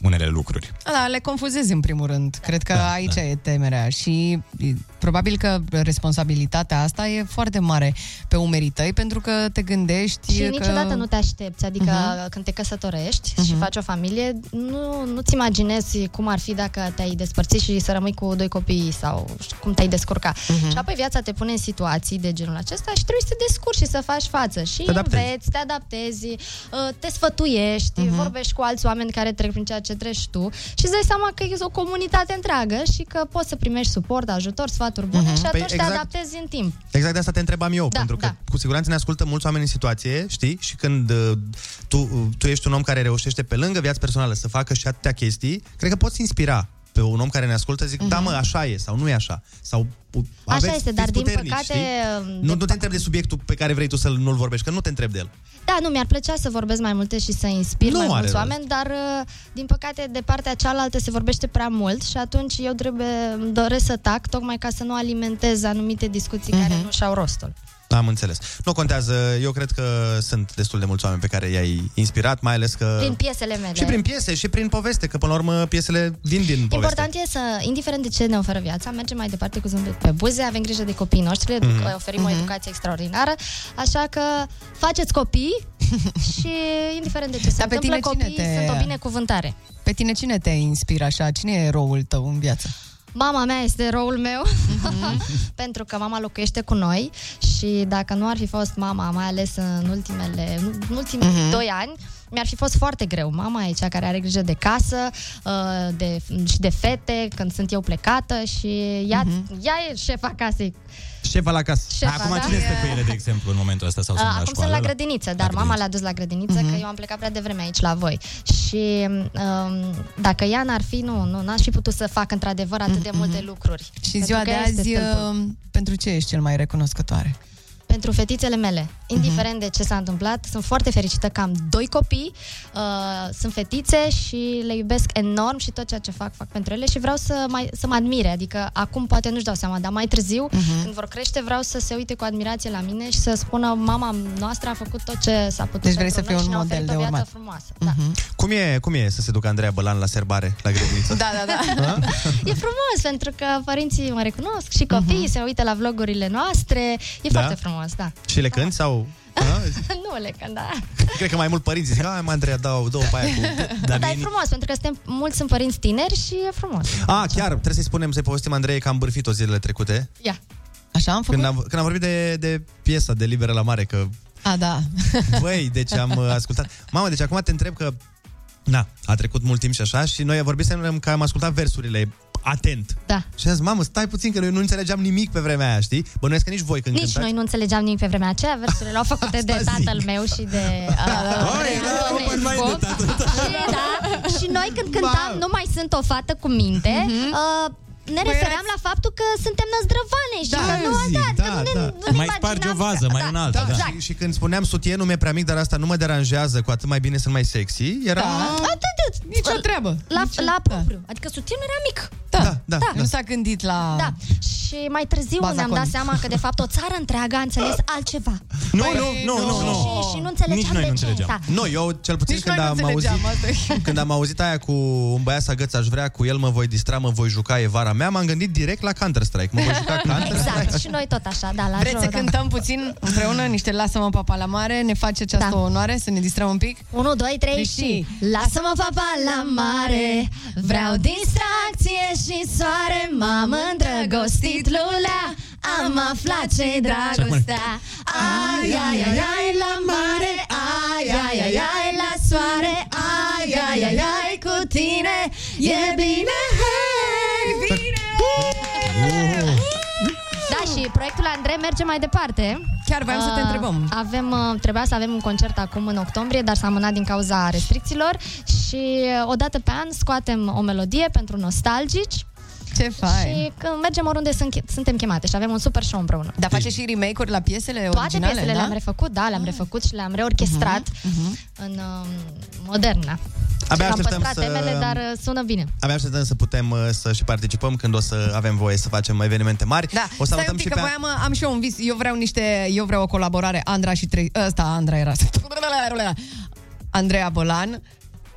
unele lucruri. Da, le confuzezi în primul rând. Cred că da, aici da. e temerea și e, probabil că responsabilitatea asta e foarte mare pe umerii tăi pentru că te gândești Și că... niciodată nu te aștepți, adică Mhm. uh-huh. când te căsătorești uh-huh. și faci o familie, nu, nu-ți imaginezi cum ar fi dacă te-ai despărțit și să rămâi cu doi copii sau cum te-ai descurca. Mhm. Uh-huh. Și apoi viața te pune în situații de genul acesta și trebuie să te descurci și să faci față. Și Te adaptezi. înveți, te adaptezi, uh, te sfătuiești, Mhm. uh-huh. vorbești cu alți oameni care trec prin ceea ce treci tu și îți dai seama că e o comunitate întreagă și că poți să primești suport, ajutor, sfaturi bune Mhm. și Păi atunci te exact. adaptezi în timp. Exact de asta te întrebam eu, Da, pentru că da. cu siguranță ne ascultă mulți oameni în situație, știi? Și când uh, tu, uh, tu ești un om care reușește pe lângă viața personală să facă și atâtea chestii, cred că poți inspira pe un om care ne ascultă, zic, da mă, așa e, sau nu e așa. Sau uh, Așa aveți, este, dar fiți din puternici, păcate, știi? de Nu, nu te întreb de subiectul pe care vrei tu să nu-l vorbești, că nu te întreb de el. Da, nu, mi-ar plăcea să vorbesc mai multe și să inspir Nu mai are mulți rost. oameni, dar uh, din păcate de partea cealaltă se vorbește prea mult și atunci eu trebuie, îmi doresc să tac tocmai ca să nu alimentez anumite discuții Mhm. care nu și-au rostul. Am înțeles. Nu contează, eu cred că sunt destul de mulți oameni pe care i-ai inspirat, mai ales că... Prin piesele mele. Și prin piese, și prin poveste, că până la urmă piesele vin din poveste. Important e să, indiferent de ce ne oferă viața, mergem mai departe cu zâmbet pe buze, avem grijă de copiii noștri, Mhm. mm-hmm. oferim mm-hmm. o educație extraordinară, așa că faceți copii și indiferent de ce se Dar pe întâmplă, tine cine copiii te- sunt o binecuvântare. Pe tine cine te inspiră așa? Cine e eroul tău în viață? Mama mea este eroul meu, pentru că mama locuiește cu noi și dacă nu ar fi fost mama, mai ales în ultimele, în ultimii Mhm. doi ani, mi-ar fi fost foarte greu. Mama e cea care are grijă de casă uh, de, și de fete când sunt eu plecată și ea, Mhm. ea e șefa casei. Șefa la casă. Șefa, Acum da? cine stă cu ele, de exemplu, în momentul ăsta? Sau sunt Uh, la Acum școală? sunt la grădiniță, dar mama l-a dus la grădiniță Mhm. că eu am plecat prea devreme aici la voi. Și um, dacă ea n-ar fi, nu, nu, n-aș fi putut să fac într-adevăr atât de multe lucruri. Mhm. Și Pentru ziua că de ea este azi, stâlpul. uh, pentru ce ești cel mai recunoscătoare? Pentru fetițele mele, indiferent Mhm. de ce s-a întâmplat. Sunt foarte fericită că am doi copii, uh, sunt fetițe și le iubesc enorm și tot ceea ce fac, fac pentru ele și vreau să, mai, să mă admire. Adică acum poate nu-și dau seama, dar mai târziu, Mhm. când vor crește, vreau să se uite cu admirație la mine și să spună mama noastră a făcut tot ce s-a putut Deci vrei pentru să fii noi un și ne-a model oferit de o viață urmat. frumoasă. Mhm. Cum e, cum e să se ducă Andreea Bălan la serbare, la grădiniță? Da, da, da. E frumos pentru că părinții mă recunosc și copiii se uită la vlogurile noastre. E Da? foarte frumos, da. Și le cânti sau... A? nu le când, da. Cred că mai mult părinții zic, hai mă, Andreea, dau două pe aia cu... Dar, dar e frumos, pentru că suntem, mulți sunt părinți tineri și e frumos. A, chiar, trebuie să-i spunem, să-i povestim Andrei că am bârfit-o zilele trecute. Ia. Așa am făcut? Când am, când am vorbit de, de piesa de Liberă la Mare, că A, da. Băi, deci am uh, ascultat. Mamă, deci acum te întreb că Na, a trecut mult timp și așa și noi vorbisem că am ascultat versurile atent. Da. Și am zis, mamă, stai puțin că noi nu înțelegeam nimic pe vremea aia, știi? Bănuiesc că nici voi când Nici cântați. noi nu înțelegeam nimic pe vremea aceea, versurile au făcute de Asta tatăl zic. meu și de uh, Andrei Antonescu. Și, da, și noi când cântam Nu mai sunt o fată cu minte, uh, ne Băi, refeream la faptul că suntem năzdrăvane și că nu zic, da, da, nu, da. nu Mai sparge o vază, mai în alta, da. Și, și când spuneam sutienul mi-e prea mic, dar asta nu mă deranjează, cu atât mai bine sunt mai sexy, era... Da. Atât, Nici o treabă. La, Nici- la propriu. Adică sutienul era mic. Da, da, da. Nu s-a gândit la... Da. Și mai târziu Baza ne-am dat cont. seama că de fapt o țară întreagă a înțeles altceva. Nu, Păi, nu, nu, nu, nu. Și, și nu înțelegeam Nici noi de nu ce. înțelegeam. Da. Nu, eu cel puțin Nici când noi nu am, auzit, înțelegeam, asta e. când am auzit aia cu un băiat să agăț aș vrea, cu el mă voi distra, mă voi juca, e vara mea, m-am gândit direct la Counter-Strike. Mă voi juca Counter-Strike. Exact, și noi tot așa, da, la Vreți joc, să da. cântăm puțin împreună niște Lasă-mă papa la mare? Ne face această Da. onoare să ne distrăm un pic? 1, 2, 3 Deci și Lasă-mă papa la mare Vreau distracție și soare M-am îndrăgostit lulea Am aflat ce-i dragostea Ai, ai, ai, ai, la mare Ai, ai, ai, ai, la soare Ai, ai, ai, ai, cu tine E bine, hei, și proiectul Andrei merge mai departe. Chiar voiam să te Uh, întrebăm. Avem, uh, trebuia să avem un concert acum în octombrie, dar s-a amânat din cauza restricțiilor și uh, o dată pe an scoatem o melodie pentru nostalgici. Ce fain. Și când mergem oriunde sunt, suntem chemate și avem un super show împreună. Dar face și remake-uri la piesele Toate originale, piesele da? le-am refăcut, da, le-am refăcut și le-am reorchestrat în um, modernă. Abia am așteptăm păstrat să- temele, dar uh, sună bine. Abia așteptăm să putem uh, să și participăm când o să avem voie să facem evenimente mari. Da, o să stai un salutăm pic și că pe... voiam, am și eu un vis. Eu vreau niște, eu vreau o colaborare Andra și trei, ăsta Andra era. Andreea Bălan,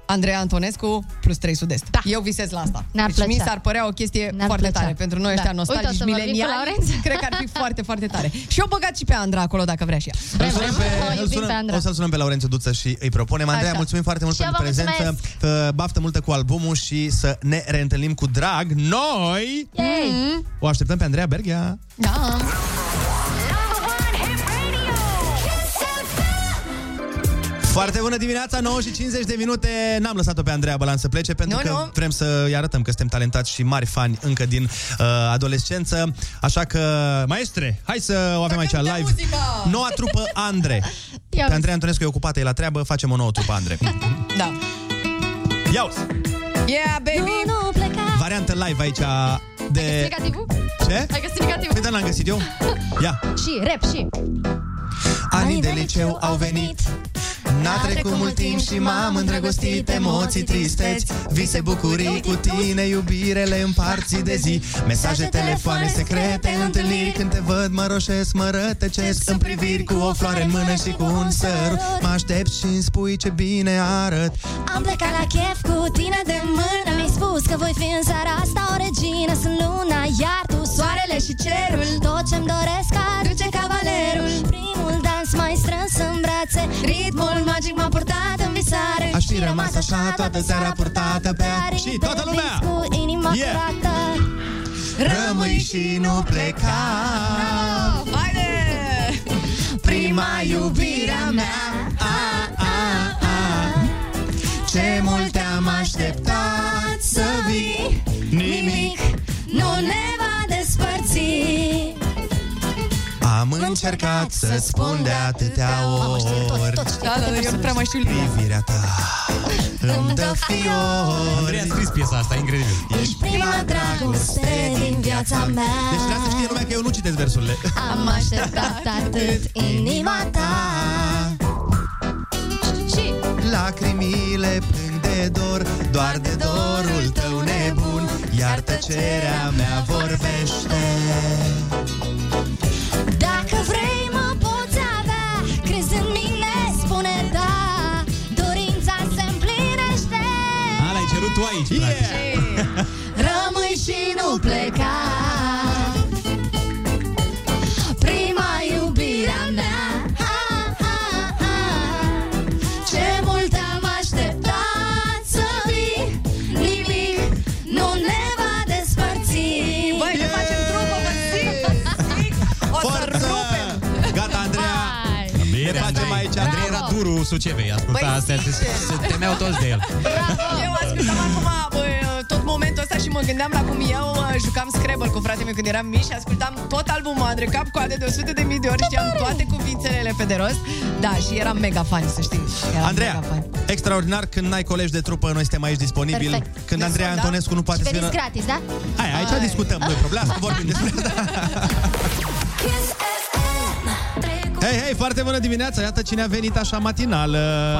Andreea Antonescu plus 3 Sud-Est. Da. Eu visez la asta. Ne-ar deci mi plăcea. s-ar părea o chestie Ne-ar foarte plăcea. tare pentru noi Da. ăștia Uite, o nostalgici să vorbim cu mileniali. Laurențiu. Cred că ar fi foarte, foarte tare. Și eu băgat și pe Andra acolo dacă vrea și ea. Îl sunăm pe, îl iubim sunăm, pe Andra. o să-l sunăm pe Laurențiu Duță și îi propunem. Andreea, Așa. mulțumim foarte mult Și eu pentru vă prezență. Uh, Baftă multă cu albumul și să ne reîntâlnim cu drag. Noi Yay! o așteptăm pe Andreea Berghia. Da. Foarte bună dimineața, 9 și 50 de minute. N-am lăsat-o pe Andreea Bălan să plece pentru Nu, că nu. vrem să îi arătăm că suntem talentați și mari fani încă din uh, adolescență. Așa că, maestre, hai să o avem aici live. muzica! Noua trupă Andre. Ia Pe Andrei Antonescu e ocupată, e la treabă, facem o nouă trupă Andre. Da. Ia Yeah, baby! Nu, nu pleca. Variantă live aici de... Explicativul? Ce? Ai găsit negativul? Păi da, l-am găsit eu. Ia. Și rap, și... Anii de liceu au venit N-a trecut mult timp și m-am îndrăgostit Emoții tristeți, vise bucurii Cu tine iubire le împarți de zi. Mesaje, telefoane secrete Întâlniri când te văd mă roșesc Mă rătăcesc. În priviri Cu o floare în mână și cu un sărut Mă aștept și îmi spui ce bine arăt. Am plecat la chef cu tine de mână. Mi-ai spus că voi fi în seara asta o regină. Sunt luna, iar tu soarele și cerul. Tot ce-mi doresc aduce cavalerul. Primul dans mai strâns în brațe. Ritmul magic m-a purtat în visare Aș fi rămas așa toată seara purtată pe aripi Și toată de lumea! vis Cu inima Yeah! curată Rămâi și nu pleca Haide! Prima iubirea mea a, a, a. Am așteptat să vii Nimic nu ne va despărți Am încercat să spun de atâtea ori. Da, da, eu nu prea mai știu linia. Privirea ta îmi dă fiori. Andrei a scris piesa asta, incredibil. Ești prima dragoste din viața mea. Deci vreau să știe lumea că eu nu citesc versurile. Am așteptat atât inima ta. Și Lacrimile plâng de dor Doar de dorul tău nebun Iar tăcerea mea vorbește aici, practic. Rămâi și nu pleca Sucevei, asculta Băi, astea, se, sincer. se temeau toți de el. Eu ascultam acum bă, tot momentul ăsta și mă gândeam la cum eu uh, jucam Scrabble cu fratele meu când eram mici și ascultam tot albumul Andre Cap coade de 100 de mii de ori, știam toate cuvintele pe de rost. Da, și eram mega fan, să știți. Eram Andreea, mega fan. extraordinar când n-ai colegi de trupă, noi suntem aici disponibili. Perfect. Când Deci, Andreea da? Antonescu nu poate Și să vină... veniți gratis, da? Hai, aici discutăm noi problema asta, vorbim despre asta. Hei, hei, foarte bună dimineața! Iată cine a venit așa matinal,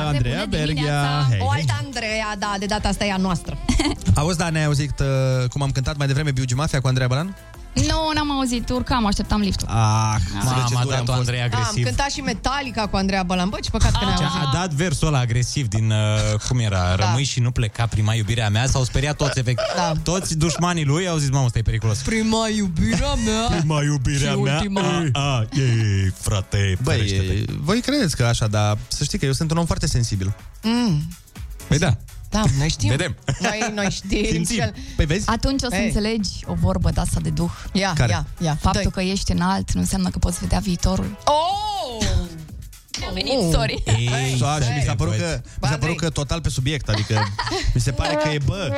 Andreea Berghia. Hei, O hei. altă Andreea, da, de data asta e a noastră. Auzi, da, ne-ai auzit uh, cum am cântat mai devreme Biugi Mafia cu Andreea Balan? Nu, n-am auzit, urcam, așteptam liftul. Ah, Mama, a dat-o Andrei Da, am agresiv. cântat și Metallica cu Andreea Bălan. Bă, ce păcat că ne-am Ce auzit. a dat versul ăla agresiv din, uh, cum era, Da. rămâi și nu pleca prima iubirea mea, s-au speriat toți, efect. Da. Toți dușmanii lui au zis, mamă, ăsta e periculos. Prima iubirea mea. Prima iubirea Și mea. ultima. A, a, e, frate, Băi, ferește-te. voi credeți că așa, dar să știi că eu sunt un om foarte sensibil. Mm. Păi da. Da, noi știm. Vedem. Noi, noi știm. Simțim. cel- Păi vezi? Atunci o să Ei. înțelegi o vorbă de asta de duh. Ia, Care? ia, ia. Faptul Dă-i. că ești înalt nu înseamnă că poți vedea viitorul. Oh! Am venit, sorry. Ei, So, și mi s-a stai, părut băi. că, mi s-a părut că total pe subiect, adică mi se pare că e, bă,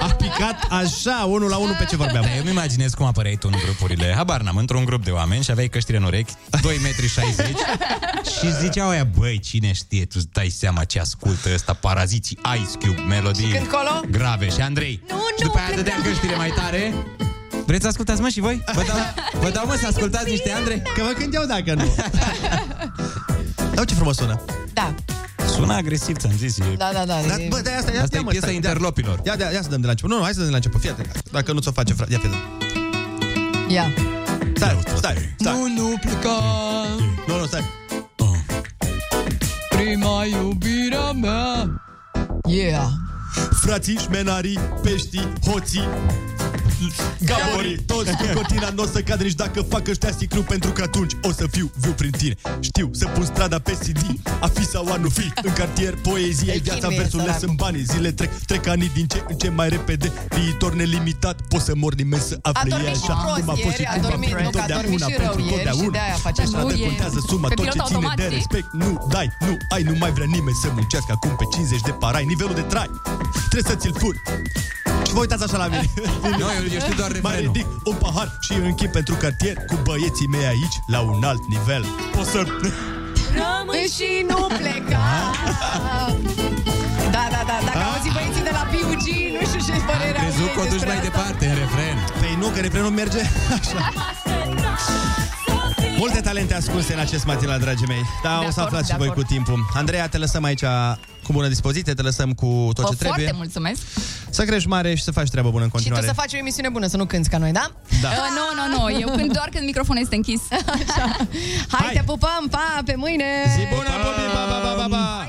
a picat așa, unul la unul pe ce vorbeam. Da, eu îmi imaginez cum apăreai tu în grupurile. Habar n-am, într-un grup de oameni și aveai căștile în urechi, 2,60 metri și ziceau aia, băi, cine știe, tu îți dai seama ce ascultă ăsta, paraziții, Ice Cube, melodii Și când colo? grave. Și Andrei, Nu, și nu, după aia cred dădea că- căștile mai tare. Vreți să ascultați, mă, și voi? Vă dau, vă dau mă, să ascultați niște Andrei? Că mă când eu dacă nu. Dau ce frumos sună. Da, Sună agresiv, ți-am zis. E... da, da, da. Da, bă, de asta, ia, Asta ia, e mă, piesa stai, interlopilor. Ia, ia, ia să dăm de la început. Nu, nu, hai să dăm de la început. Fii atent. Dacă nu ți-o face, frate. Ia, fii atent. Ia. Stai, stai, stai. Nu, nu pleca Nu, nu, stai. Prima iubirea mea Yeah Frații, șmenarii, peștii, hoții, gaborii, toți cu cotina nu o să cadă nici dacă fac ăștia siclu Pentru că atunci o să fiu viu prin tine Știu să pun strada pe CD A fi sau a nu fi În cartier poezie Îl viața chinuie, versurile săracul. sunt banii Zile trec, trec ani din ce în ce mai repede Viitor nelimitat Poți să mor nimeni să afle A E dormit și așa prost cum a fost și ieri, a cum va dormit, fi nu, că a dormit întotdeauna și pentru rău ieri și totdeauna. de-aia face așa. Nu Nu, e contează suma, pe tot pilot ce ține de automat, e. respect Nu dai, nu ai, nu mai vrea nimeni să muncească acum pe 50 de parai Nivelul de trai, trebuie să ți-l furi Și vă uitați așa la mine Nu, eu, eu știu doar Mai refrenul. ridic un pahar și închid pentru cartier Cu băieții mei aici, la un alt nivel O să... Rămâi și nu pleca Da, da, da, dacă auzi băieții de la PUG Nu știu ce părere au Crezut ei că o duci despre mai asta. departe în refren. Păi nu, că refrenul merge așa Multe talente ascunse în acest matinal, dragii mei Da, De o să acord, aflați de și voi acord. cu timpul Andreea, te lăsăm aici cu bună dispoziție Te lăsăm cu tot Vă ce trebuie foarte mulțumesc. Să crești mare și să faci treabă bună în Și tu continuare să faci o emisiune bună, să nu cânti ca noi, da? Da. Uh, nu, nu, nu, eu când doar când microfonul este închis. Hai, Hai. te pupăm, pa, pe mâine! Zi bună, Bobby, ba, ba, ba, ba, ba.